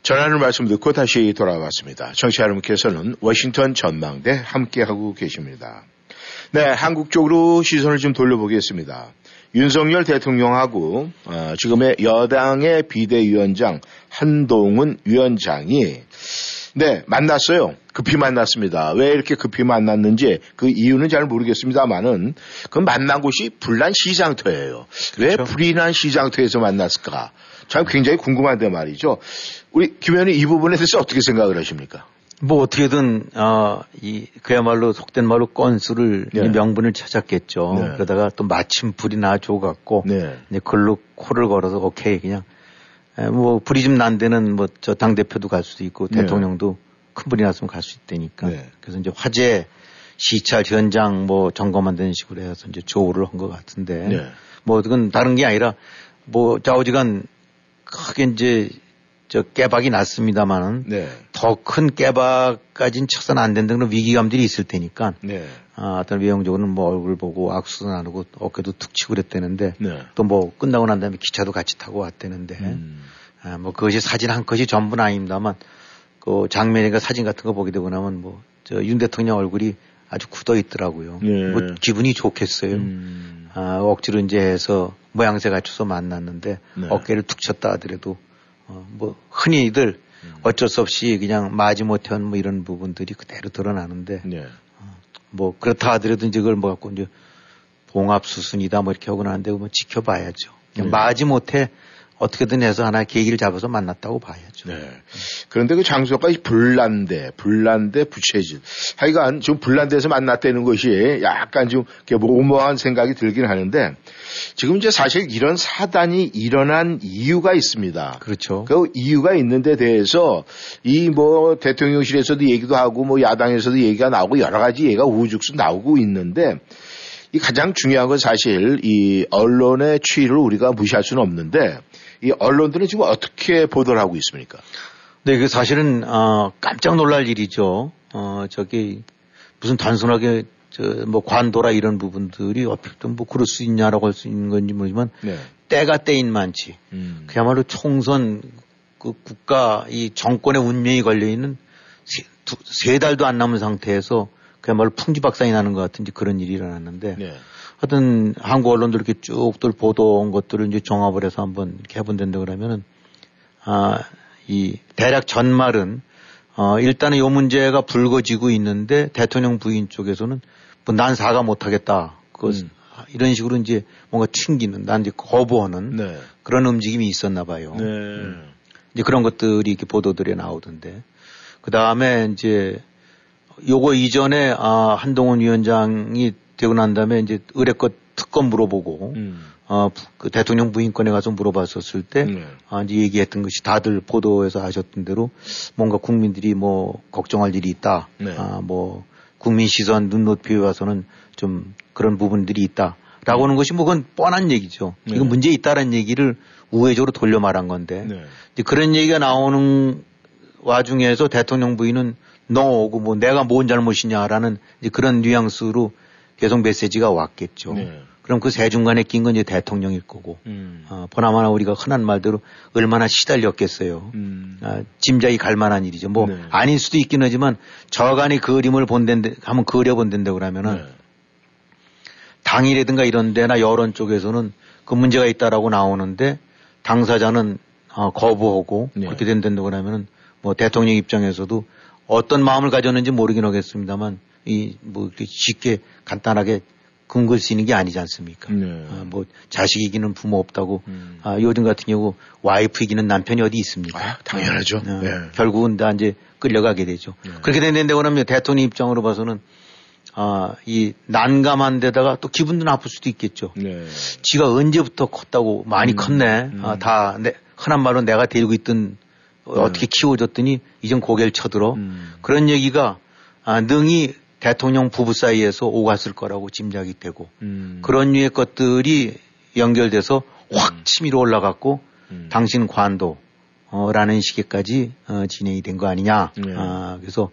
전하는 말씀 듣고 다시 돌아왔습니다. 청취자 여러분께서는 워싱턴 전망대 함께하고 계십니다. 네, 한국 쪽으로 시선을 좀 돌려보겠습니다. 윤석열 대통령하고 어, 지금의 여당의 비대위원장 한동훈 위원장이 네 만났어요. 급히 만났습니다. 왜 이렇게 급히 만났는지 그 이유는 잘 모르겠습니다만은 그 만난 곳이 불난 시장터예요. 그렇죠. 왜 불이 난 시장터에서 만났을까? 참 굉장히 궁금한데 말이죠. 우리 김 의원이 이 부분에 대해서 어떻게 생각을 하십니까? 뭐 어떻게든 어이 그야말로 속된 말로 건수를 네. 명분을 찾았겠죠. 네. 그러다가 또 마침 불이 나줘갖고 네. 이제 글로 코를 걸어서 오케이 그냥 뭐 불이 좀 난 데는 뭐 저 당 대표도 갈 수도 있고 네. 대통령도 큰 불이 났으면 갈 수 있다니까. 네. 그래서 이제 화재 시찰 현장 뭐 점검한다는 식으로 해서 이제 조우를 한 것 같은데 네. 뭐 그건 다른 게 아니라 뭐 좌우지간 크게 이제 저 깨박이 났습니다만은 네. 더큰 깨박까지는 쳐서는 안 된다는 그런 위기감들이 있을 테니까 네. 아, 어떤 외형적으로는 뭐 얼굴 보고 악수도 나누고 어깨도 툭 치고 그랬대는데 네. 또뭐 끝나고 난 다음에 기차도 같이 타고 왔대는데 음. 아, 뭐 그것이 사진 한 컷이 전부는 아닙니다만 그 장면이가 사진 같은 거 보게 되고 나면 뭐 저 윤 대통령 얼굴이 아주 굳어 있더라고요. 네. 뭐 기분이 좋겠어요. 음. 아, 억지로 이제 해서 모양새 갖춰서 만났는데 네. 어깨를 툭 쳤다 하더라도 어, 뭐 흔히들 음. 어쩔 수 없이 그냥 마지못한 뭐 이런 부분들이 그대로 드러나는데 네. 어, 뭐 그렇다 하더라도 이제 그걸 뭐 갖고 이제 봉합 수순이다 뭐 이렇게 하고 나는데 뭐 지켜봐야죠. 네. 마지 못해 어떻게든 해서 하나 계기를 잡아서 만났다고 봐야죠. 네. 그런데 그 장소가 불난데, 불난데 부채질. 하여간 좀 불난데서 만났다는 것이 약간 좀 오모한 생각이 들긴 하는데 지금 이제 사실 이런 사단이 일어난 이유가 있습니다. 그렇죠. 그 이유가 있는데 대해서 이 뭐 대통령실에서도 얘기도 하고 뭐 야당에서도 얘기가 나오고 여러 가지 얘기가 우죽순 나오고 있는데 이 가장 중요한 건 사실 이 언론의 추이를 우리가 무시할 수는 없는데 이 언론들은 지금 어떻게 보도를 하고 있습니까? 네, 그 사실은 어, 깜짝 놀랄 일이죠. 어, 저기 무슨 단순하게 저뭐 관도라 이런 부분들이 어떻게든 뭐 그럴 수 있냐라고 할 수 있는 건지 모르지만 네. 때가 때인 많지. 음. 그야말로 총선 그 국가 이 정권의 운명이 걸려 있는 세, 두, 세 달도 안 남은 상태에서 그야말로 풍지박산이 나는 것 같은 그런 일이 일어났는데 네. 하여튼 한국 언론들 이렇게 쭉들 보도한 것들을 이제 종합을 해서 한번 이렇게 해본다는데 그러면은 아, 이 대략 전말은 어, 일단은 요 문제가 불거지고 있는데 대통령 부인 쪽에서는 뭐 난 사과 못 하겠다. 그 음. 이런 식으로 이제 뭔가 튕기는, 난 이제 거부하는 네. 그런 움직임이 있었나 봐요. 네. 음. 이제 그런 것들이 이렇게 보도들에 나오던데. 그 다음에 이제 요거 이전에 아, 한동훈 위원장이 되고 난 다음에 이제 의뢰껏 특검 물어보고 음. 어, 그 대통령 부인권에 가서 물어봤었을 때, 네. 아, 이제 얘기했던 것이 다들 보도에서 하셨던 대로 뭔가 국민들이 뭐 걱정할 일이 있다. 네. 아, 뭐 국민 시선 눈높이에 와서는 좀 그런 부분들이 있다. 라고 하는 것이 뭐 그건 뻔한 얘기죠. 네. 이건 문제 있다라는 얘기를 우회적으로 돌려 말한 건데. 네. 이제 그런 얘기가 나오는 와중에서 대통령 부인은 너오고 뭐 내가 뭔 잘못이냐라는 이제 그런 뉘앙스로 계속 메시지가 왔겠죠. 네. 그럼 그세 중간에 낀 건 이제 대통령일 거고, 음. 어, 보나마나 우리가 흔한 말대로 얼마나 시달렸겠어요. 음. 아, 짐작이 갈 만한 일이죠. 뭐 네. 아닐 수도 있긴 하지만 저간이 그림을 본댄데 한번 그려본댄다 그러면은 네. 당이라든가 이런 데나 여론 쪽에서는 그 문제가 있다라고 나오는데 당사자는 어, 거부하고 네. 그렇게 된다고 그러면은 뭐 대통령 입장에서도 어떤 마음을 가졌는지 모르긴 하겠습니다만 이 뭐 이렇게 쉽게 간단하게 근거를 쓰는 게 아니지 않습니까? 네. 아, 뭐 자식 이기는 부모 없다고 음. 아, 요즘 같은 경우 와이프 이기는 남편이 어디 있습니까? 아, 당연하죠. 아, 네. 결국은 다 이제 끌려가게 되죠. 네. 그렇게 됐는데 그러면 대통령 입장으로 봐서는 아, 이 난감한 데다가 또 기분도 나쁠 수도 있겠죠. 네. 지가 언제부터 컸다고 많이 음. 컸네. 음. 아, 다 내, 흔한 말로 내가 데리고 있던 네. 어떻게 키워줬더니 이젠 고개를 쳐들어. 음. 그런 얘기가 아, 능히 대통령 부부 사이에서 오갔을 거라고 짐작이 되고 음. 그런 류의 것들이 연결돼서 확 음. 치밀어 올라갔고 음. 당신 관도 어 라는 시기까지 어, 진행이 된 거 아니냐. 네. 아, 그래서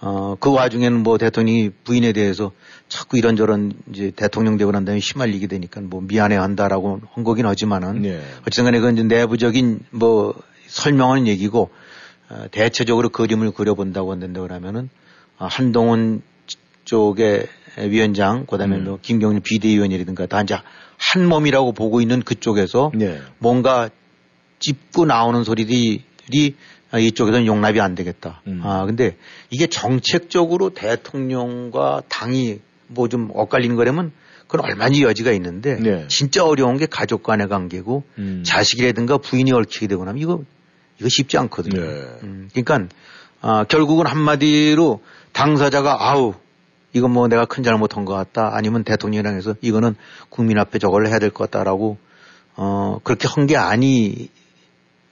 어, 그 와중에는 뭐 대통령이 부인에 대해서 자꾸 이런저런 이제 대통령 되고 난 다음에 휘말리게 되니까 뭐 미안해 한다라고 한 거긴 하지만은 네. 어쨌든 간에 그건 이제 내부적인 뭐 설명하는 얘기고 어, 대체적으로 그림을 그려본다고 한다고 그러면은 어, 한동훈 쪽의 위원장, 그 다음에 음. 뭐 김경일 비대위원이라든가 다 이제 한 몸이라고 보고 있는 그쪽에서 네. 뭔가 찝고 나오는 소리들이 이쪽에서는 용납이 안 되겠다. 음. 아, 근데 이게 정책적으로 대통령과 당이 뭐 좀 엇갈리는 거라면 그건 얼마나 여지가 있는데 네. 진짜 어려운 게 가족 간의 관계고 음. 자식이라든가 부인이 얽히게 되고 나면 이거 이거 쉽지 않거든요. 네. 음, 그러니까 아, 결국은 한마디로 당사자가 아우 이건 뭐 내가 큰 잘못한 것 같다. 아니면 대통령이랑 해서 이거는 국민 앞에 저걸 해야 될 것 같다라고 어 그렇게 한 게 아니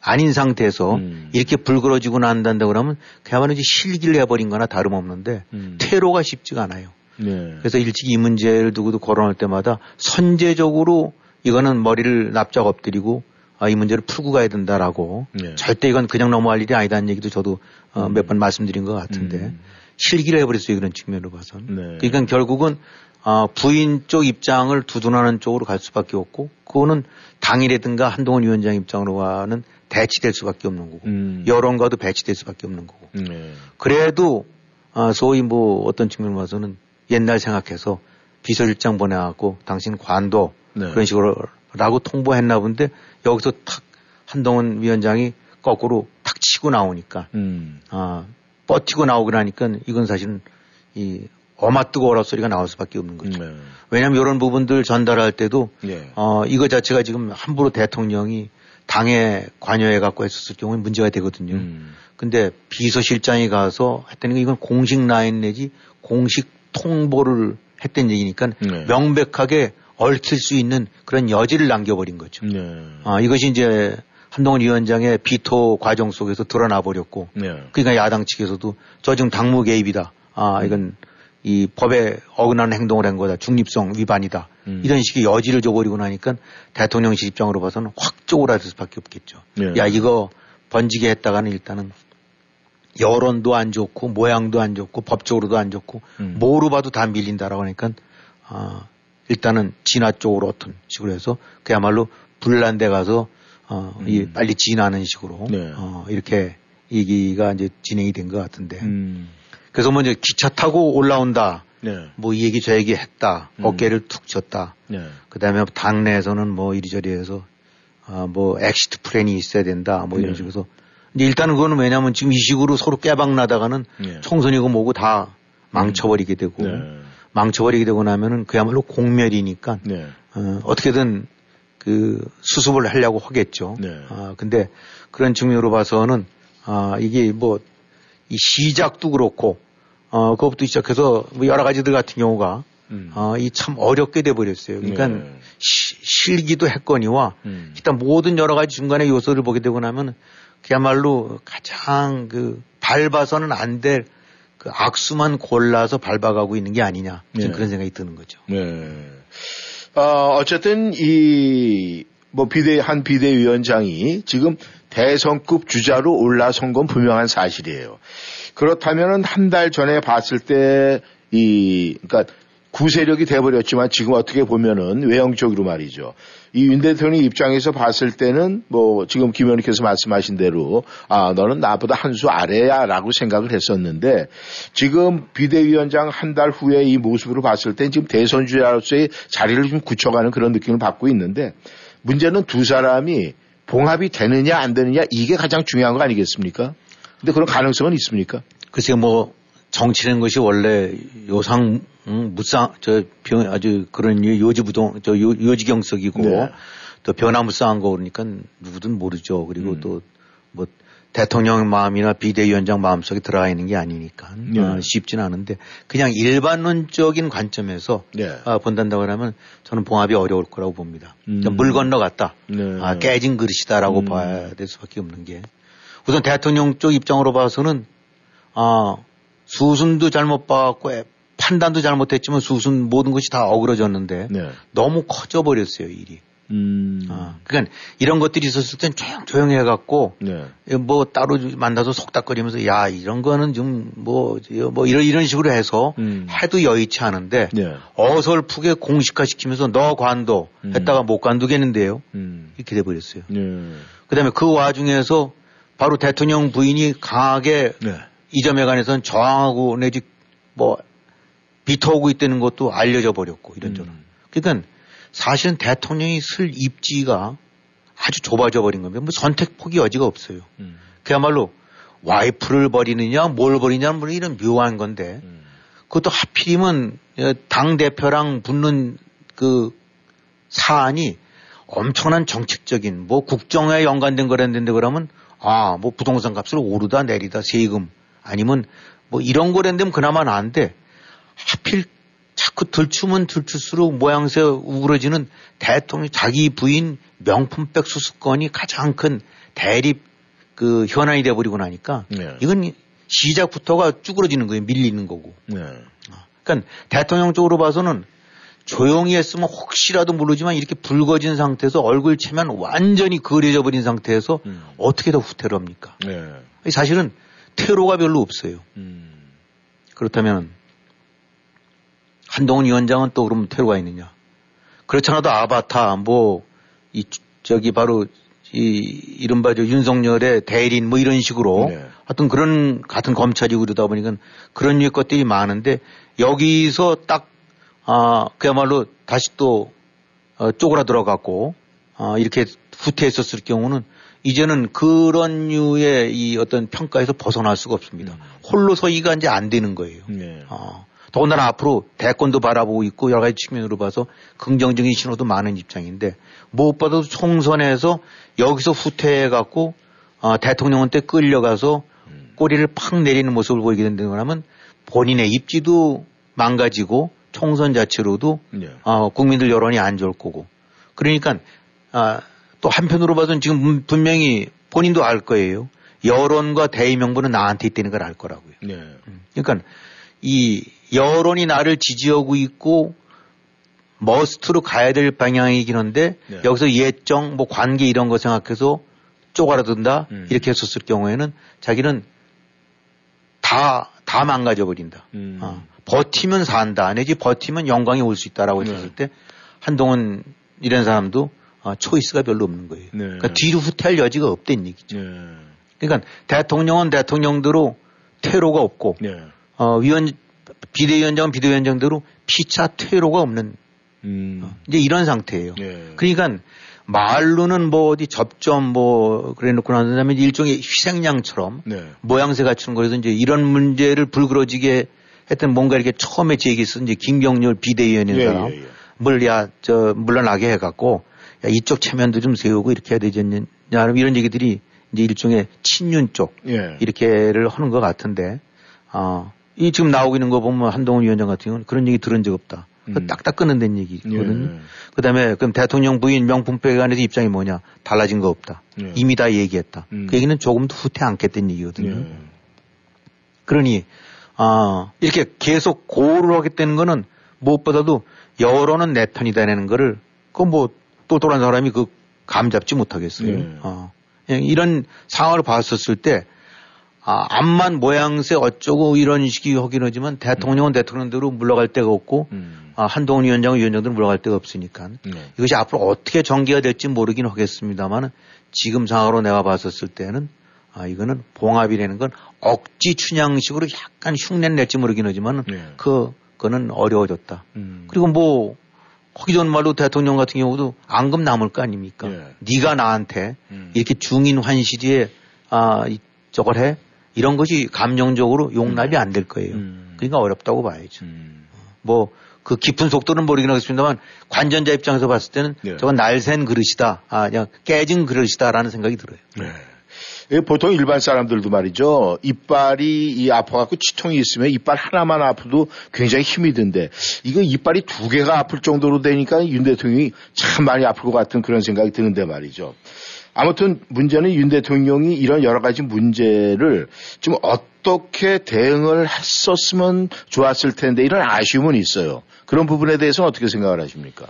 아닌 상태에서 음. 이렇게 불그러지고 난다는데 그러면 그야말로 이제 실기를 해버린 거나 다름없는데 음. 퇴로가 쉽지가 않아요. 네. 그래서 일찍 이 문제를 두고도 거론할 때마다 선제적으로 이거는 머리를 납작 엎드리고 아, 이 문제를 풀고 가야 된다라고 네. 절대 이건 그냥 넘어갈 일이 아니다는 얘기도 저도 어, 음. 몇번 말씀드린 것 같은데 음. 실기를 해버렸어요. 그런 측면으로 봐서는. 네. 그러니까 결국은 어, 부인 쪽 입장을 두둔하는 쪽으로 갈 수밖에 없고 그거는 당일이든가 한동훈 위원장 입장으로는 대치될 수밖에 없는 거고 음. 여론과도 배치될 수밖에 없는 거고 네. 그래도 어, 소위 뭐 어떤 측면으로 봐서는 옛날 생각해서 비서실장 보내갖고 당신 관도 네. 그런 식으로 라고 통보했나 본데 여기서 탁 한동훈 위원장이 거꾸로 탁 치고 나오니까 음. 아 버티고 나오고 나니까 이건 사실은 이 어마 뜨거 워라 소리가 나올 수밖에 없는 거죠. 네. 왜냐하면 이런 부분들 전달할 때도 네. 어 이거 자체가 지금 함부로 대통령이 당에 관여해 갖고 했었을 경우에 문제가 되거든요. 음. 근데 비서실장이 가서 했더니 이건 공식 라인 내지 공식 통보를 했던 얘기니까 네. 명백하게 얽힐 수 있는 그런 여지를 남겨버린 거죠. 네. 아, 이것이 이제 한동훈 위원장의 비토 과정 속에서 드러나 버렸고 네. 그러니까 야당 측에서도 저 지금 당무 개입이다. 아, 이건 이 법에 어긋나는 행동을 한 거다. 중립성 위반이다. 음. 이런 식의 여지를 줘버리고 나니까 대통령실 입장으로 봐서는 확 쪼그라들 수밖에 없겠죠. 네. 야, 이거 번지게 했다가는 일단은 여론도 안 좋고 모양도 안 좋고 법적으로도 안 좋고 음. 뭐로 봐도 다 밀린다라고 하니까 아, 일단은 진화 쪽으로 어떤 식으로 해서 그야말로 불난 데 가서 어, 음. 이 빨리 진화하는 식으로 네. 어, 이렇게 얘기가 이제 진행이 된 것 같은데 음. 그래서 뭐 이제 기차 타고 올라온다. 네. 뭐이 얘기 저 얘기 했다. 음. 어깨를 툭 쳤다. 네. 그 다음에 당내에서는 뭐 이리저리 해서 아, 뭐 exit plan이 있어야 된다. 뭐 이런 네. 식으로 이제 일단은 그거는 왜냐하면 지금 이 식으로 서로 깨박 나다가는 네. 총선이고 뭐고 다 망쳐버리게 되고 네. 망쳐버리게 되고 나면은 그야말로 공멸이니까 네. 어, 어떻게든 그 수습을 하려고 하겠죠. 네. 아, 근데 그런 측면으로 봐서는 아, 이게 뭐 이 시작도 그렇고 어, 그것부터 시작해서 뭐 여러 가지들 같은 경우가 음. 어, 이 참 어렵게 돼 버렸어요. 그러니까 네. 시, 실기도 했거니와 음. 일단 모든 여러 가지 중간에 요소를 보게 되고 나면 그야말로 가장 그 밟아서는 안 될 그 악수만 골라서 밟아가고 있는 게 아니냐. 네. 그런 생각이 드는 거죠. 네. 어, 어쨌든 이, 뭐 비대, 한 비대위원장이 지금 대선급 주자로 올라선 건 분명한 사실이에요. 그렇다면은 한 달 전에 봤을 때 이, 그러니까 구세력이 돼버렸지만 지금 어떻게 보면은 외형적으로 말이죠. 이 윤 대통령 입장에서 봤을 때는 뭐 지금 김 의원님께서 말씀하신 대로 아 너는 나보다 한 수 아래야라고 생각을 했었는데 지금 비대위원장 한 달 후에 이 모습으로 봤을 때 지금 대선주자로서의 자리를 좀 굳혀가는 그런 느낌을 받고 있는데 문제는 두 사람이 봉합이 되느냐 안 되느냐 이게 가장 중요한 거 아니겠습니까? 근데 그런 가능성은 있습니까? 글쎄요, 뭐 정치라는 것이 원래 요상 음, 무쌍 저 병 아주 그런 요지부동 저 요, 요지경석이고 네. 또 변화무쌍한 거 그러니까 누구든 모르죠. 그리고 음. 또뭐 대통령 마음이나 비대위원장 마음속에 들어가 있는 게 아니니까 네. 어, 쉽지는 않은데 그냥 일반론적인 관점에서 네. 아, 본단다고 하면 저는 봉합이 어려울 거라고 봅니다. 음. 물 건너 갔다. 네. 아, 깨진 그릇이다라고 음. 봐야 될 수밖에 없는 게 우선 대통령 쪽 입장으로 봐서는 아 수순도 잘못 봤고 판단도 잘못했지만 수순 모든 것이 다 어그러졌는데 네. 너무 커져 버렸어요 일이. 음. 아, 그러니까 이런 것들이 있었을 땐 조용 조용해 갖고 네. 뭐 따로 만나서 속닥거리면서 야 이런 거는 좀 뭐뭐 뭐 이런 이런 식으로 해서 음. 해도 여의치 않은데 네. 어설프게 공식화 시키면서 너 관도 음. 했다가 못 관두겠는데요. 음. 이렇게 돼 버렸어요. 네. 그다음에 그 와중에서 바로 대통령 부인이 강하게 네. 이 점에 관해서는 저항하고 내지 뭐 비토하고 있다는 것도 알려져 버렸고 이런저런. 음. 그러니까 사실은 대통령이 쓸 입지가 아주 좁아져 버린 겁니다. 뭐 선택폭이 여지가 없어요. 음. 그야말로 와이프를 버리느냐 뭘 버리냐 뭐 이런 묘한 건데 음. 그것도 하필이면 당 대표랑 붙는 그 사안이 엄청난 정책적인 뭐 국정에 연관된 거랬는데 그러면 아 뭐 부동산 값을 오르다 내리다 세금 아니면 뭐 이런 거랬는데 그나마 나은데 하필 자꾸 들추면 들출수록 모양새 우그러지는 대통령 자기 부인 명품백 수수권이 가장 큰 대립 그 현안이 돼버리고 나니까 네. 이건 시작부터가 쭈그러지는 거예요. 밀리는 거고. 네. 그러니까 대통령 쪽으로 봐서는 조용히 했으면 혹시라도 모르지만 이렇게 붉어진 상태에서 얼굴 채면 완전히 그려져 버린 상태에서 음. 어떻게 더 후퇴를 합니까? 네. 사실은 퇴로가 별로 없어요. 음. 그렇다면 한동훈 위원장은 또 그러면 퇴로가 있느냐. 그렇잖아도 아바타, 뭐, 이, 저기 바로, 이, 이른바 저 윤석열의 대리인 뭐 이런 식으로 네. 하여튼 그런 같은 검찰이고 그러다 보니까 그런 류의 것들이 많은데 여기서 딱, 아, 그야말로 다시 또, 어, 쪼그라들어갔고, 아, 이렇게 후퇴했었을 경우는 이제는 그런 류의 이 어떤 평가에서 벗어날 수가 없습니다. 음. 홀로 서기가 이제 안 되는 거예요. 네. 아, 더군다나 앞으로 대권도 바라보고 있고 여러 가지 측면으로 봐서 긍정적인 신호도 많은 입장인데 무엇보다도 총선에서 여기서 후퇴해 갖고 어, 대통령한테 끌려가서 꼬리를 팍 내리는 모습을 보이게 된다고 하면 본인의 입지도 망가지고 총선 자체로도 네. 어, 국민들 여론이 안 좋을 거고 그러니까 아, 또 한편으로 봐서는 지금 분명히 본인도 알 거예요. 여론과 대의 명분은 나한테 있다는 걸 알 거라고요. 네. 음. 그러니까 이 여론이 나를 지지하고 있고 머스트로 가야 될 방향이긴 한데 네. 여기서 예정 뭐 관계 이런 거 생각해서 쪼가라든다 음. 이렇게 했었을 경우에는 자기는 다, 다 망가져 버린다. 음. 어. 버티면 산다. 내지 버티면 영광이 올 수 있다라고 네. 했을 때 한동훈 이런 사람도 어, 초이스가 별로 없는 거예요. 네. 그러니까 뒤로 후퇴할 여지가 없다는 얘기죠. 네. 그러니까 대통령은 대통령대로 퇴로가 없고 네. 어, 위원 비대위원장은 비대위원장대로 피차 퇴로가 없는 음. 어, 이제 이런 상태예요. 네. 그러니까 말로는 뭐 어디 접점 뭐 그래 놓고 난 다음에 일종의 희생양처럼 네. 모양새 갖추는 거라서 이제 이런 문제를 불그러지게 했던 뭔가 이렇게 처음에 제기했어 이제 김경률 비대위원인 예, 사람 예, 예. 물야 저 물러나게 해갖고 야 이쪽 체면도 좀 세우고 이렇게 해야 되지 않냐 이런 얘기들이 이제 일종의 친윤 쪽 예. 이렇게를 하는 것 같은데 어, 이 지금 나오고 있는 거 보면 한동훈 위원장 같은 경우는 그런 얘기 들은 적 없다. 음. 딱딱 끊는다는 얘기거든요. 예. 그 다음에 그럼 대통령 부인 명품백에 관해서 입장이 뭐냐? 달라진 거 없다. 예. 이미 다 얘기했다. 음. 그 얘기는 조금도 후퇴 않겠다는 얘기거든요. 예. 그러니, 아, 이렇게 계속 고를 하겠다는 거는 무엇보다도 여론은 내 편이다라는 거를 그뭐 똘똘한 사람이 그 감 잡지 못하겠어요. 예. 어. 이런 상황을 봤었을 때 아, 암만 모양새 어쩌고 이런 식이 하긴 하지만 대통령은 음. 대통령대로 물러갈 데가 없고 음. 아, 한동훈 위원장은 위원장대로 물러갈 데가 없으니까 네. 이것이 앞으로 어떻게 전개가 될지 모르긴 하겠습니다만 지금 상황으로 내가 봤었을 때는 아, 이거는 봉합이라는 건 억지 춘향식으로 약간 흉내를 낼지 모르긴 하지만 네. 그, 그거는 어려워졌다. 음. 그리고 뭐 하기 전 말로 대통령 같은 경우도 앙금 남을 거 아닙니까? 네. 네가 나한테 음. 이렇게 중인 환시리에 아, 저걸 해? 이런 것이 감정적으로 용납이 음. 안될 거예요. 음. 그러니까 어렵다고 봐야죠. 음. 뭐그 깊은 속도는 모르긴 하겠습니다만 관전자 입장에서 봤을 때는 네. 저건 날샌 그릇이다. 아, 그냥 깨진 그릇이다라는 생각이 들어요. 네. 예, 보통 일반 사람들도 말이죠. 이빨이 이 아파갖고 치통이 있으면 이빨 하나만 아프도 굉장히 힘이 든데 이거 이빨이 두 개가 아플 정도로 되니까 윤 대통령이 참 많이 아플 것 같은 그런 생각이 드는데 말이죠. 아무튼 문제는 윤 대통령이 이런 여러 가지 문제를 좀 어떻게 대응을 했었으면 좋았을 텐데 이런 아쉬움은 있어요. 그런 부분에 대해서는 어떻게 생각을 하십니까?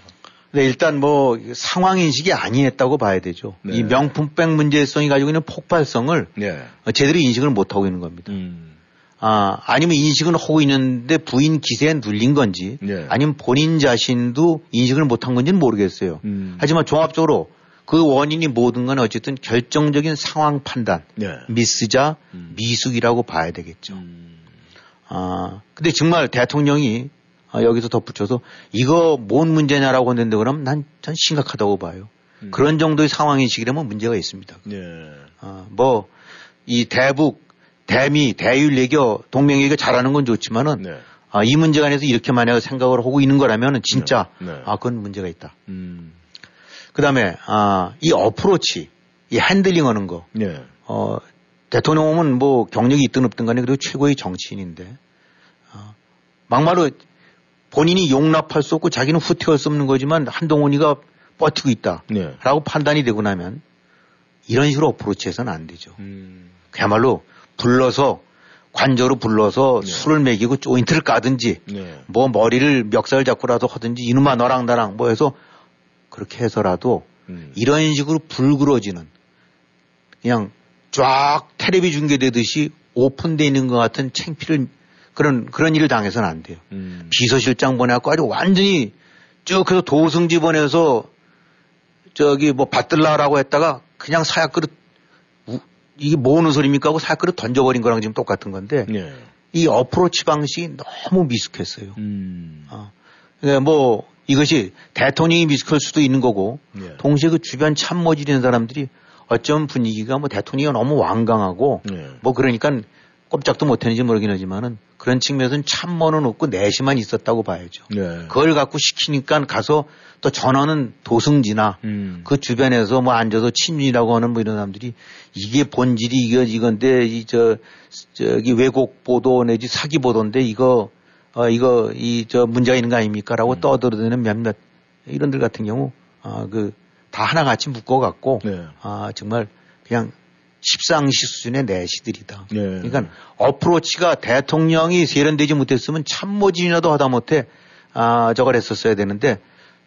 네, 일단 뭐 상황 인식이 아니했다고 봐야 되죠. 네. 이 명품백 문제성이 가지고 있는 폭발성을 네. 제대로 인식을 못 하고 있는 겁니다. 음. 아, 아니면 인식은 하고 있는데 부인 기세에 눌린 건지, 네. 아니면 본인 자신도 인식을 못한 건지는 모르겠어요. 음. 하지만 종합적으로 그 원인이 모든 건 어쨌든 결정적인 상황 판단, 네. 미스자, 음. 미숙이라고 봐야 되겠죠. 음. 아, 근데 정말 대통령이 아, 여기서 덧붙여서 이거 뭔 문제냐라고 했는데 그럼 난, 전 심각하다고 봐요. 음. 그런 정도의 상황인식이라면 문제가 있습니다. 네. 아, 뭐, 이 대북, 대미, 대율 외교, 동맹 외교 잘하는 건 좋지만은 네. 아, 이 문제가 아니서 이렇게 만약 생각을 하고 있는 거라면 진짜 네. 네. 아, 그건 문제가 있다. 음. 그 다음에, 아, 이 어프로치, 이 핸들링 하는 거. 네. 어, 대통령은 뭐 경력이 있든 없든 간에 그래도 최고의 정치인인데, 어, 막말로 본인이 용납할 수 없고 자기는 후퇴할 수 없는 거지만 한동훈이가 버티고 있다. 네. 라고 판단이 되고 나면 이런 식으로 어프로치해서는 안 되죠. 음. 그야말로 불러서 관저로 불러서 네. 술을 먹이고 조인트를 까든지 네. 뭐 머리를 멱살 잡고라도 하든지 이놈아 너랑 나랑 뭐 해서 그렇게 해서라도 음. 이런 식으로 불그러지는 그냥 쫙 텔레비 중계되듯이 오픈되어 있는 것 같은 챙피를 그런 그런 일을 당해서는 안 돼요. 음. 비서실장 보내갖고 아주 완전히 쭉 해서 도승지 보내서 저기 뭐 받들라라고 했다가 그냥 사약 그릇 이게 뭐는 소리입니까 하고 사약 그릇 던져버린 거랑 지금 똑같은 건데 네. 이 어프로치 방식이 너무 미숙했어요. 음. 어. 그러니까 뭐 이것이 대통령이 미숙할 수도 있는 거고 네. 동시에 그 주변 참모질인 사람들이 어쩜 분위기가 뭐 대통령이 너무 완강하고 네. 뭐 그러니까 꼼짝도 못했는지 모르긴 하지만은 그런 측면에서는 참모는 없고 내시만 있었다고 봐야죠. 네. 그걸 갖고 시키니까 가서 또 전화는 도승지나 음. 그 주변에서 뭐 앉아서 친윤이라고 하는 뭐 이런 사람들이 이게 본질이 이거 이건데 이 저 저기 왜곡 보도 내지 사기 보도인데 이거 어 이거 이 저 문제가 있는 거 아닙니까라고 음. 떠들어대는 몇몇 이런들 같은 경우 아그다 하나같이 묶어갖고 네. 아 정말 그냥 십상시 수준의 내시들이다. 네. 그러니까 어프로치가 대통령이 세련되지 못했으면 참모진이라도 하다 못해 아 저걸 했었어야 되는데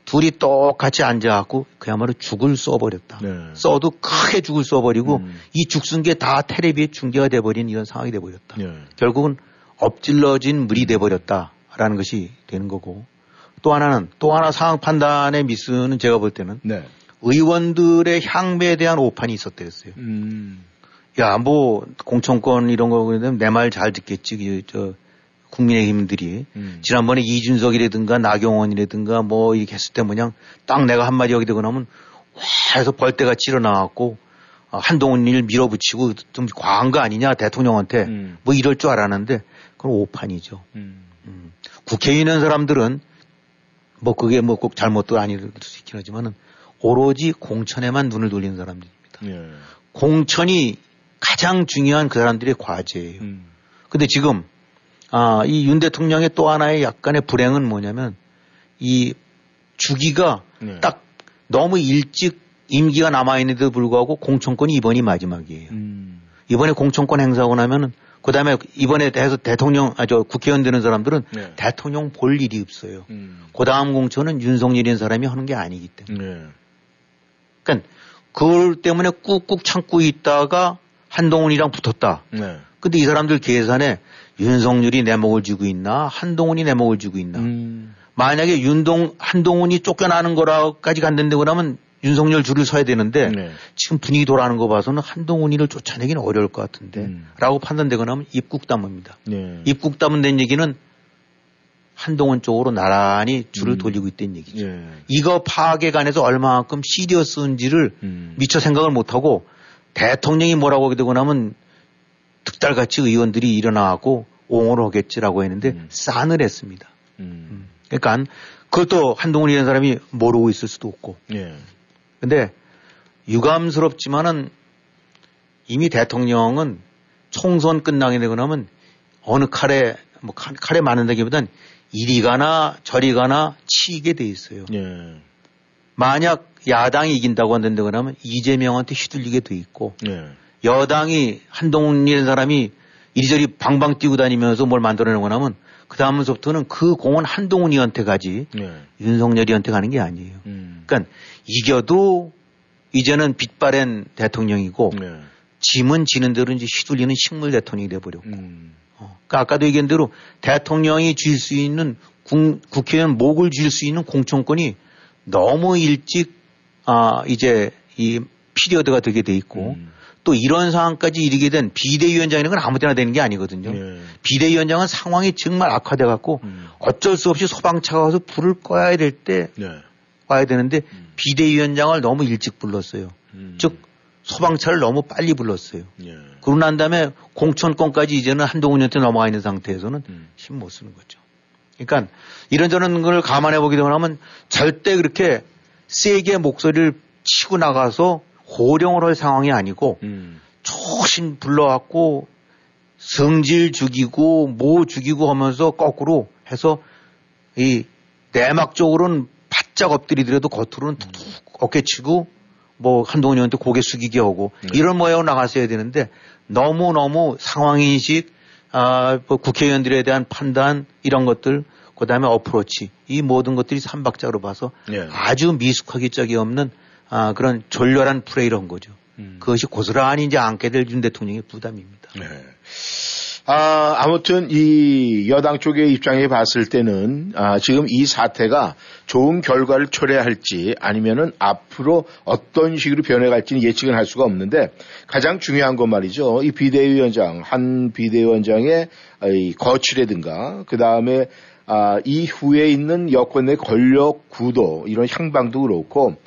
둘이 똑같이 앉아갖고 그야말로 죽을 써버렸다. 네. 써도 크게 죽을 써버리고 음. 이 죽순 게 다 테레비에 중계가 돼버린 이런 상황이 돼버렸다. 네. 결국은 엎질러진 물이 돼버렸다라는 것이 되는 거고 또 하나는 또 하나 상황 판단의 미스는 제가 볼 때는 네. 의원들의 향배에 대한 오판이 있었대였어요. 음. 야, 뭐 공천권 이런 거 그러면 내 말 잘 듣겠지. 저 국민의힘들이 음. 지난번에 이준석이라든가 나경원이라든가 뭐 이렇게 했을 때 뭐냐 딱 내가 한마디 여기 되고 나면 와 해서 벌떼같이 일어나갖고 어, 한동훈 일 밀어붙이고 좀 과한 거 아니냐 대통령한테 음. 뭐 이럴 줄 알았는데 그건 오판이죠. 음. 음. 국회에 있는 사람들은 뭐 그게 뭐 꼭 잘못도 아닐 수 있긴 하지만은 오로지 공천에만 눈을 돌리는 사람들입니다. 예. 공천이 가장 중요한 그 사람들의 과제예요. 음. 근데 지금 아, 이 윤 대통령의 또 하나의 약간의 불행은 뭐냐면 이 주기가 네. 딱 너무 일찍 임기가 남아있는데도 불구하고 공천권이 이번이 마지막이에요. 음. 이번에 공천권 행사하고 나면은 그 다음에 이번에 대해서 대통령, 아, 저 국회의원 되는 사람들은 네. 대통령 볼 일이 없어요. 음. 그 다음 공천은 윤석열인 사람이 하는 게 아니기 때문에. 네. 그러니까 그걸 때문에 꾹꾹 참고 있다가 한동훈이랑 붙었다. 네. 근데 이 사람들 계산에 윤석열이 내 목을 쥐고 있나 한동훈이 내 목을 쥐고 있나. 음. 만약에 윤동 한동훈이 쫓겨나는 거라까지 간다는데 그러면 윤석열 줄을 서야 되는데 네. 지금 분위기 돌아가는 거 봐서는 한동훈이를 쫓아내기는 어려울 것 같은데 음. 라고 판단되거나 하면 입국담입니다. 네. 입국 담은 된 얘기는 한동훈 쪽으로 나란히 줄을 음. 돌리고 있다는 얘기죠. 네. 이거 파악에 관해서 얼마만큼 시리어스인지를 음. 미처 생각을 못하고 대통령이 뭐라고 하게 되고 나면 득달같이 의원들이 일어나고 옹호를 하겠지라고 했는데 음. 싸늘했습니다. 음. 음. 그러니까 그것도 한동훈이라는 사람이 모르고 있을 수도 없고. 예. 근데 유감스럽지만은 이미 대통령은 총선 끝나게 되고 나면 어느 칼에 뭐 칼에 맞는다기보단 이리 가나 저리 가나 치게 돼 있어요. 예. 만약 야당이 이긴다고 한다고 하면 이재명한테 휘둘리게 돼 있고 예. 여당이 한동훈이라는 사람이 이리저리 방방 뛰고 다니면서 뭘 만들어내고 나면 그 다음부터는 그 공은 한동훈이한테 가지 네. 윤석열이한테 가는 게 아니에요. 음. 그러니까 이겨도 이제는 빛바랜 대통령이고 네. 짐은 지는 대로 이제 휘둘리는 식물 대통령이 돼버렸고. 음. 어. 그러니까 아까도 얘기한 대로 대통령이 줄수 있는 국, 국회의원 목을 줄수 있는 공천권이 너무 일찍 아 이제 이 피리어드가 되게 돼 있고 음. 또 이런 상황까지 이르게 된 비대위원장이라는 건 아무 데나 되는 게 아니거든요. 예. 비대위원장은 상황이 정말 악화돼 갖고 음. 어쩔 수 없이 소방차가 와서 불을 꺼야 될때 예. 와야 되는데 음. 비대위원장을 너무 일찍 불렀어요. 음. 즉 소방차를 너무 빨리 불렀어요. 예. 그러고 난 다음에 공천권까지 이제는 한동훈한테 넘어가 있는 상태에서는 음. 힘못 쓰는 거죠. 그러니까 이런저런 걸 감안해 보게 되면 절대 그렇게 세게 목소리를 치고 나가서 호령을 할 상황이 아니고 음. 조신 불러갖고 성질 죽이고 뭐 죽이고 하면서 거꾸로 해서 이 내막 쪽으로는 바짝 엎드리더라도 겉으로는 툭툭 어깨치고 뭐 한동훈 의원한테 고개 숙이게 하고 네. 이런 모양으로 나갔어야 되는데 너무너무 상황인식 아, 뭐 국회의원들에 대한 판단 이런 것들 그 다음에 어프로치 이 모든 것들이 삼박자로 봐서 네. 아주 미숙하기 짝이 없는 아, 그런 졸렬한 플레이를 한 거죠. 음. 그것이 고스란히 이제 안게 될 윤 대통령의 부담입니다. 네. 아, 아무튼 이 여당 쪽의 입장에 봤을 때는 아, 지금 이 사태가 좋은 결과를 초래할지 아니면은 앞으로 어떤 식으로 변해갈지는 예측은 할 수가 없는데 가장 중요한 건 말이죠. 이 비대위원장, 한 비대위원장의 이 거취라든가 그 다음에 아, 이후에 있는 여권 의 권력 구도 이런 향방도 그렇고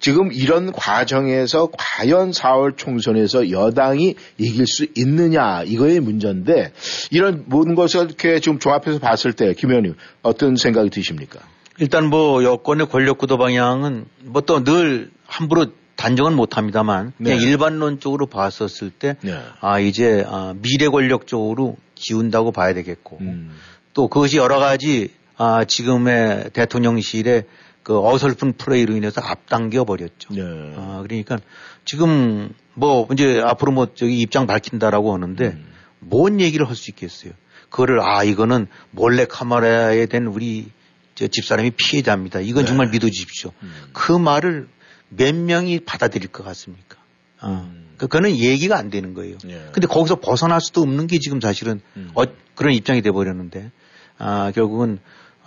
지금 이런 과정에서 과연 4월 총선에서 여당이 이길 수 있느냐 이거의 문제인데 이런 모든 것을 이렇게 지금 종합해서 봤을 때 김 의원님 어떤 생각이 드십니까? 일단 뭐 여권의 권력 구도 방향은 뭐 또 늘 함부로 단정은 못합니다만 네. 그냥 일반론적으로 봤었을 때 네. 아 이제 아, 미래 권력 쪽으로 기운다고 봐야 되겠고 음. 또 그것이 여러 가지 아 지금의 대통령실의 그 어설픈 플레이로 인해서 앞당겨 버렸죠. 네. 아 그러니까 지금 뭐 이제 앞으로 뭐 저기 입장 밝힌다라고 하는데 음. 뭔 얘기를 할 수 있겠어요. 그거를 아 이거는 몰래 카메라에 된 우리 집사람이 피해자입니다. 이건 네. 정말 믿어주십시오. 음. 그 말을 몇 명이 받아들일 것 같습니까? 어. 음. 그, 그거는 얘기가 안 되는 거예요. 예. 근데 거기서 벗어날 수도 없는 게 지금 사실은 음. 어, 그런 입장이 돼 버렸는데 아, 결국은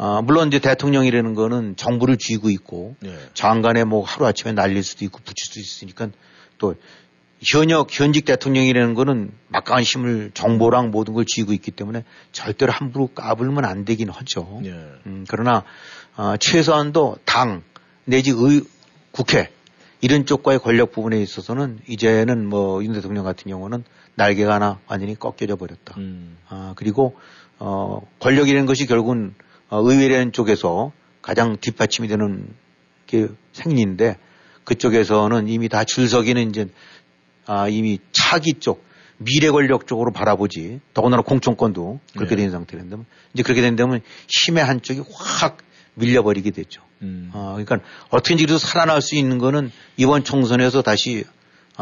아, 물론 이제 대통령이라는 거는 정부를 쥐고 있고 예. 장관에 뭐 하루아침에 날릴 수도 있고 붙일 수도 있으니까 또 현역 현직 대통령이라는 거는 막강한 힘을 정보랑 모든 걸 쥐고 있기 때문에 절대로 함부로 까불면 안 되긴 하죠. 예. 음, 그러나 어, 최소한도 당 내지 의 국회 이런 쪽과의 권력 부분에 있어서는 이제는 뭐 윤 대통령 같은 경우는 날개가 하나 완전히 꺾여져 버렸다. 음. 아, 그리고 어, 권력이라는 것이 결국은 어, 의회라는 쪽에서 가장 뒷받침이 되는 게 생리인데 그쪽에서는 이미 다 줄서기는 이제 아, 이미 차기 쪽, 미래 권력 쪽으로 바라보지, 더군다나 공천권도 그렇게 네. 된 상태인데, 이제 그렇게 된다면 힘의 한쪽이 확 밀려버리게 되죠. 음. 아, 그러니까 어떻게든지 그래도 살아날 수 있는 거는 이번 총선에서 다시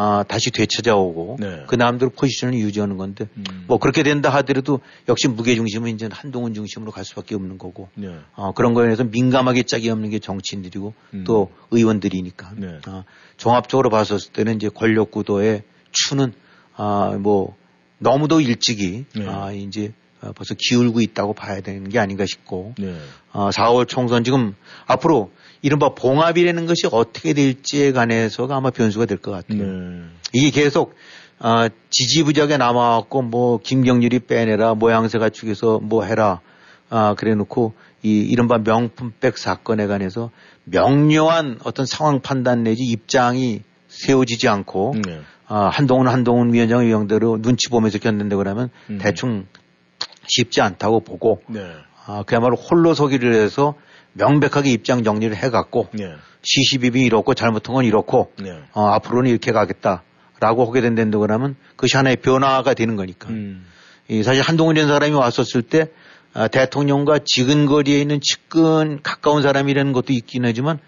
아, 다시 되찾아오고 네. 그 남들 포지션을 유지하는 건데 음. 뭐 그렇게 된다 하더라도 역시 무게 중심은 이제 한동훈 중심으로 갈 수밖에 없는 거고 네. 어, 그런 거에 대해서 민감하게 짝이 없는 게 정치인들이고 음. 또 의원들이니까 네. 어, 종합적으로 봤었을 때는 이제 권력 구도의 추는 아, 뭐 너무도 일찍이 네. 아, 이제 벌써 기울고 있다고 봐야 되는 게 아닌가 싶고 네. 어, 4월 총선 지금 앞으로 이른바 봉합이라는 것이 어떻게 될지에 관해서가 아마 변수가 될 것 같아요. 네. 이게 계속 어, 지지부적에 남아갖고 뭐 김경률이 빼내라 모양새 갖추기서 뭐 해라 아 그래 놓고 이 이른바 명품백 사건에 관해서 명료한 어떤 상황 판단 내지 입장이 세워지지 않고 네. 아, 한동훈 한동훈 위원장 의형대로 눈치 보면서 견는데 그러면 음. 대충 쉽지 않다고 보고 네. 아, 그야말로 홀로 서기를 해서 명백하게 입장 정리를 해갖고 네. 시시비비 이렇고 잘못한 건 이렇고 네. 어, 앞으로는 이렇게 가겠다라고 하게 된다는 그러면 그것이 하나의 변화가 되는 거니까. 음. 이 사실 한동훈이라는 사람이 왔었을 때 아, 대통령과 지근거리에 있는 측근 가까운 사람이라는 것도 있긴 하지만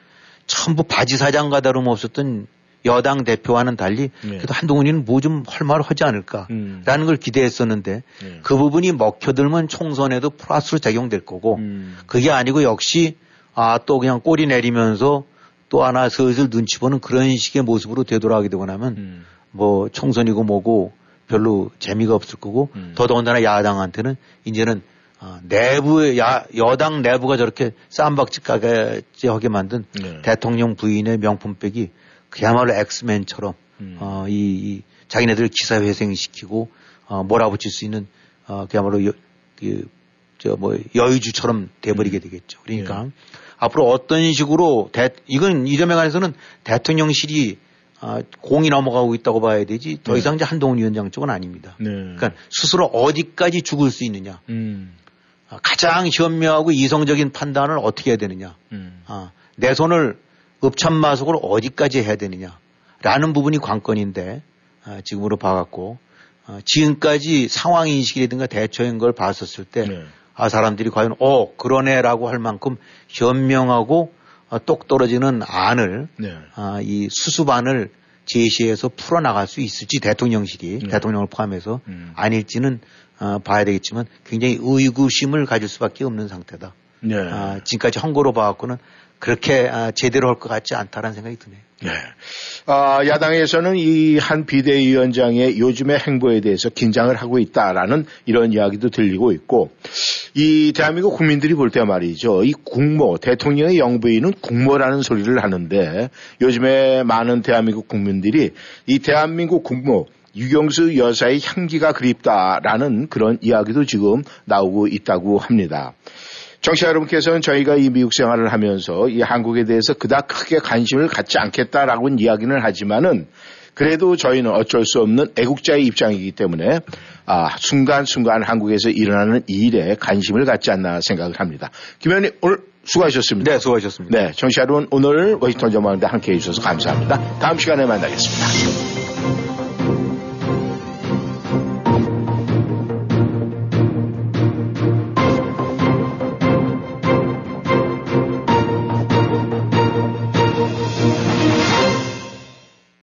전부 바지 사장과 다름없었던 여당 대표와는 달리 네. 그래도 한동훈이는 뭐 좀 할 말을 하지 않을까라는 음. 걸 기대했었는데 네. 그 부분이 먹혀들면 총선에도 플러스로 작용될 거고 음. 그게 아니고 역시 아 또 그냥 꼬리 내리면서 또 하나 슬슬 눈치 보는 그런 식의 모습으로 되돌아가게 되고 나면 음. 뭐 총선이고 뭐고 별로 재미가 없을 거고 음. 더더군다나 야당한테는 이제는 어, 내부의 야, 여당 내부가 저렇게 쌈박질하게 하게 만든 네. 대통령 부인의 명품 백이 그야말로 엑스맨처럼 음. 어, 이, 이 자기네들 기사 회생시키고 어, 몰아붙일 수 있는 어, 그야말로 여, 그, 저뭐 여의주처럼 돼버리게 음. 되겠죠. 그러니까 예. 앞으로 어떤 식으로 대, 이건 이 점에 관해서는 대통령실이 아, 공이 넘어가고 있다고 봐야 되지 더 네. 이상 이제 한동훈 위원장 쪽은 아닙니다. 네. 그러니까 스스로 어디까지 죽을 수 있느냐. 음. 아, 가장 현명하고 이성적인 판단을 어떻게 해야 되느냐. 음. 아, 내 손을 읍참마속으로 어디까지 해야 되느냐라는 부분이 관건인데 아, 지금으로 봐갖고 아, 지금까지 상황 인식이라든가 대처인 걸 봤었을 때 네. 아, 사람들이 과연 어 그러네라고 할 만큼 현명하고 어, 똑 떨어지는 안을 네. 아, 이 수습안을 제시해서 풀어나갈 수 있을지 대통령실이 네. 대통령을 포함해서 음. 아닐지는 어, 봐야 되겠지만 굉장히 의구심을 가질 수밖에 없는 상태다. 네. 아, 지금까지 헌거로 봐갖고는 그렇게 아, 제대로 할 것 같지 않다라는 생각이 드네요. 네. 아, 야당에서는 이 한 비대위원장의 요즘의 행보에 대해서 긴장을 하고 있다라는 이런 이야기도 들리고 있고 이 대한민국 국민들이 볼 때 말이죠. 이 국모, 대통령의 영부인은 국모라는 소리를 하는데 요즘에 많은 대한민국 국민들이 이 대한민국 국모 유경수 여사의 향기가 그립다라는 그런 이야기도 지금 나오고 있다고 합니다. 정치 여러분께서는 저희가 이 미국 생활을 하면서 이 한국에 대해서 그닥 크게 관심을 갖지 않겠다라고는 이야기는 하지만은 그래도 저희는 어쩔 수 없는 애국자의 입장이기 때문에 아, 순간순간 한국에서 일어나는 일에 관심을 갖지 않나 생각을 합니다. 김 의원님 오늘 수고하셨습니다. 네, 수고하셨습니다. 네, 정치 여러분 오늘 워싱턴 전망대 함께 해 주셔서 감사합니다. 다음 시간에 만나겠습니다.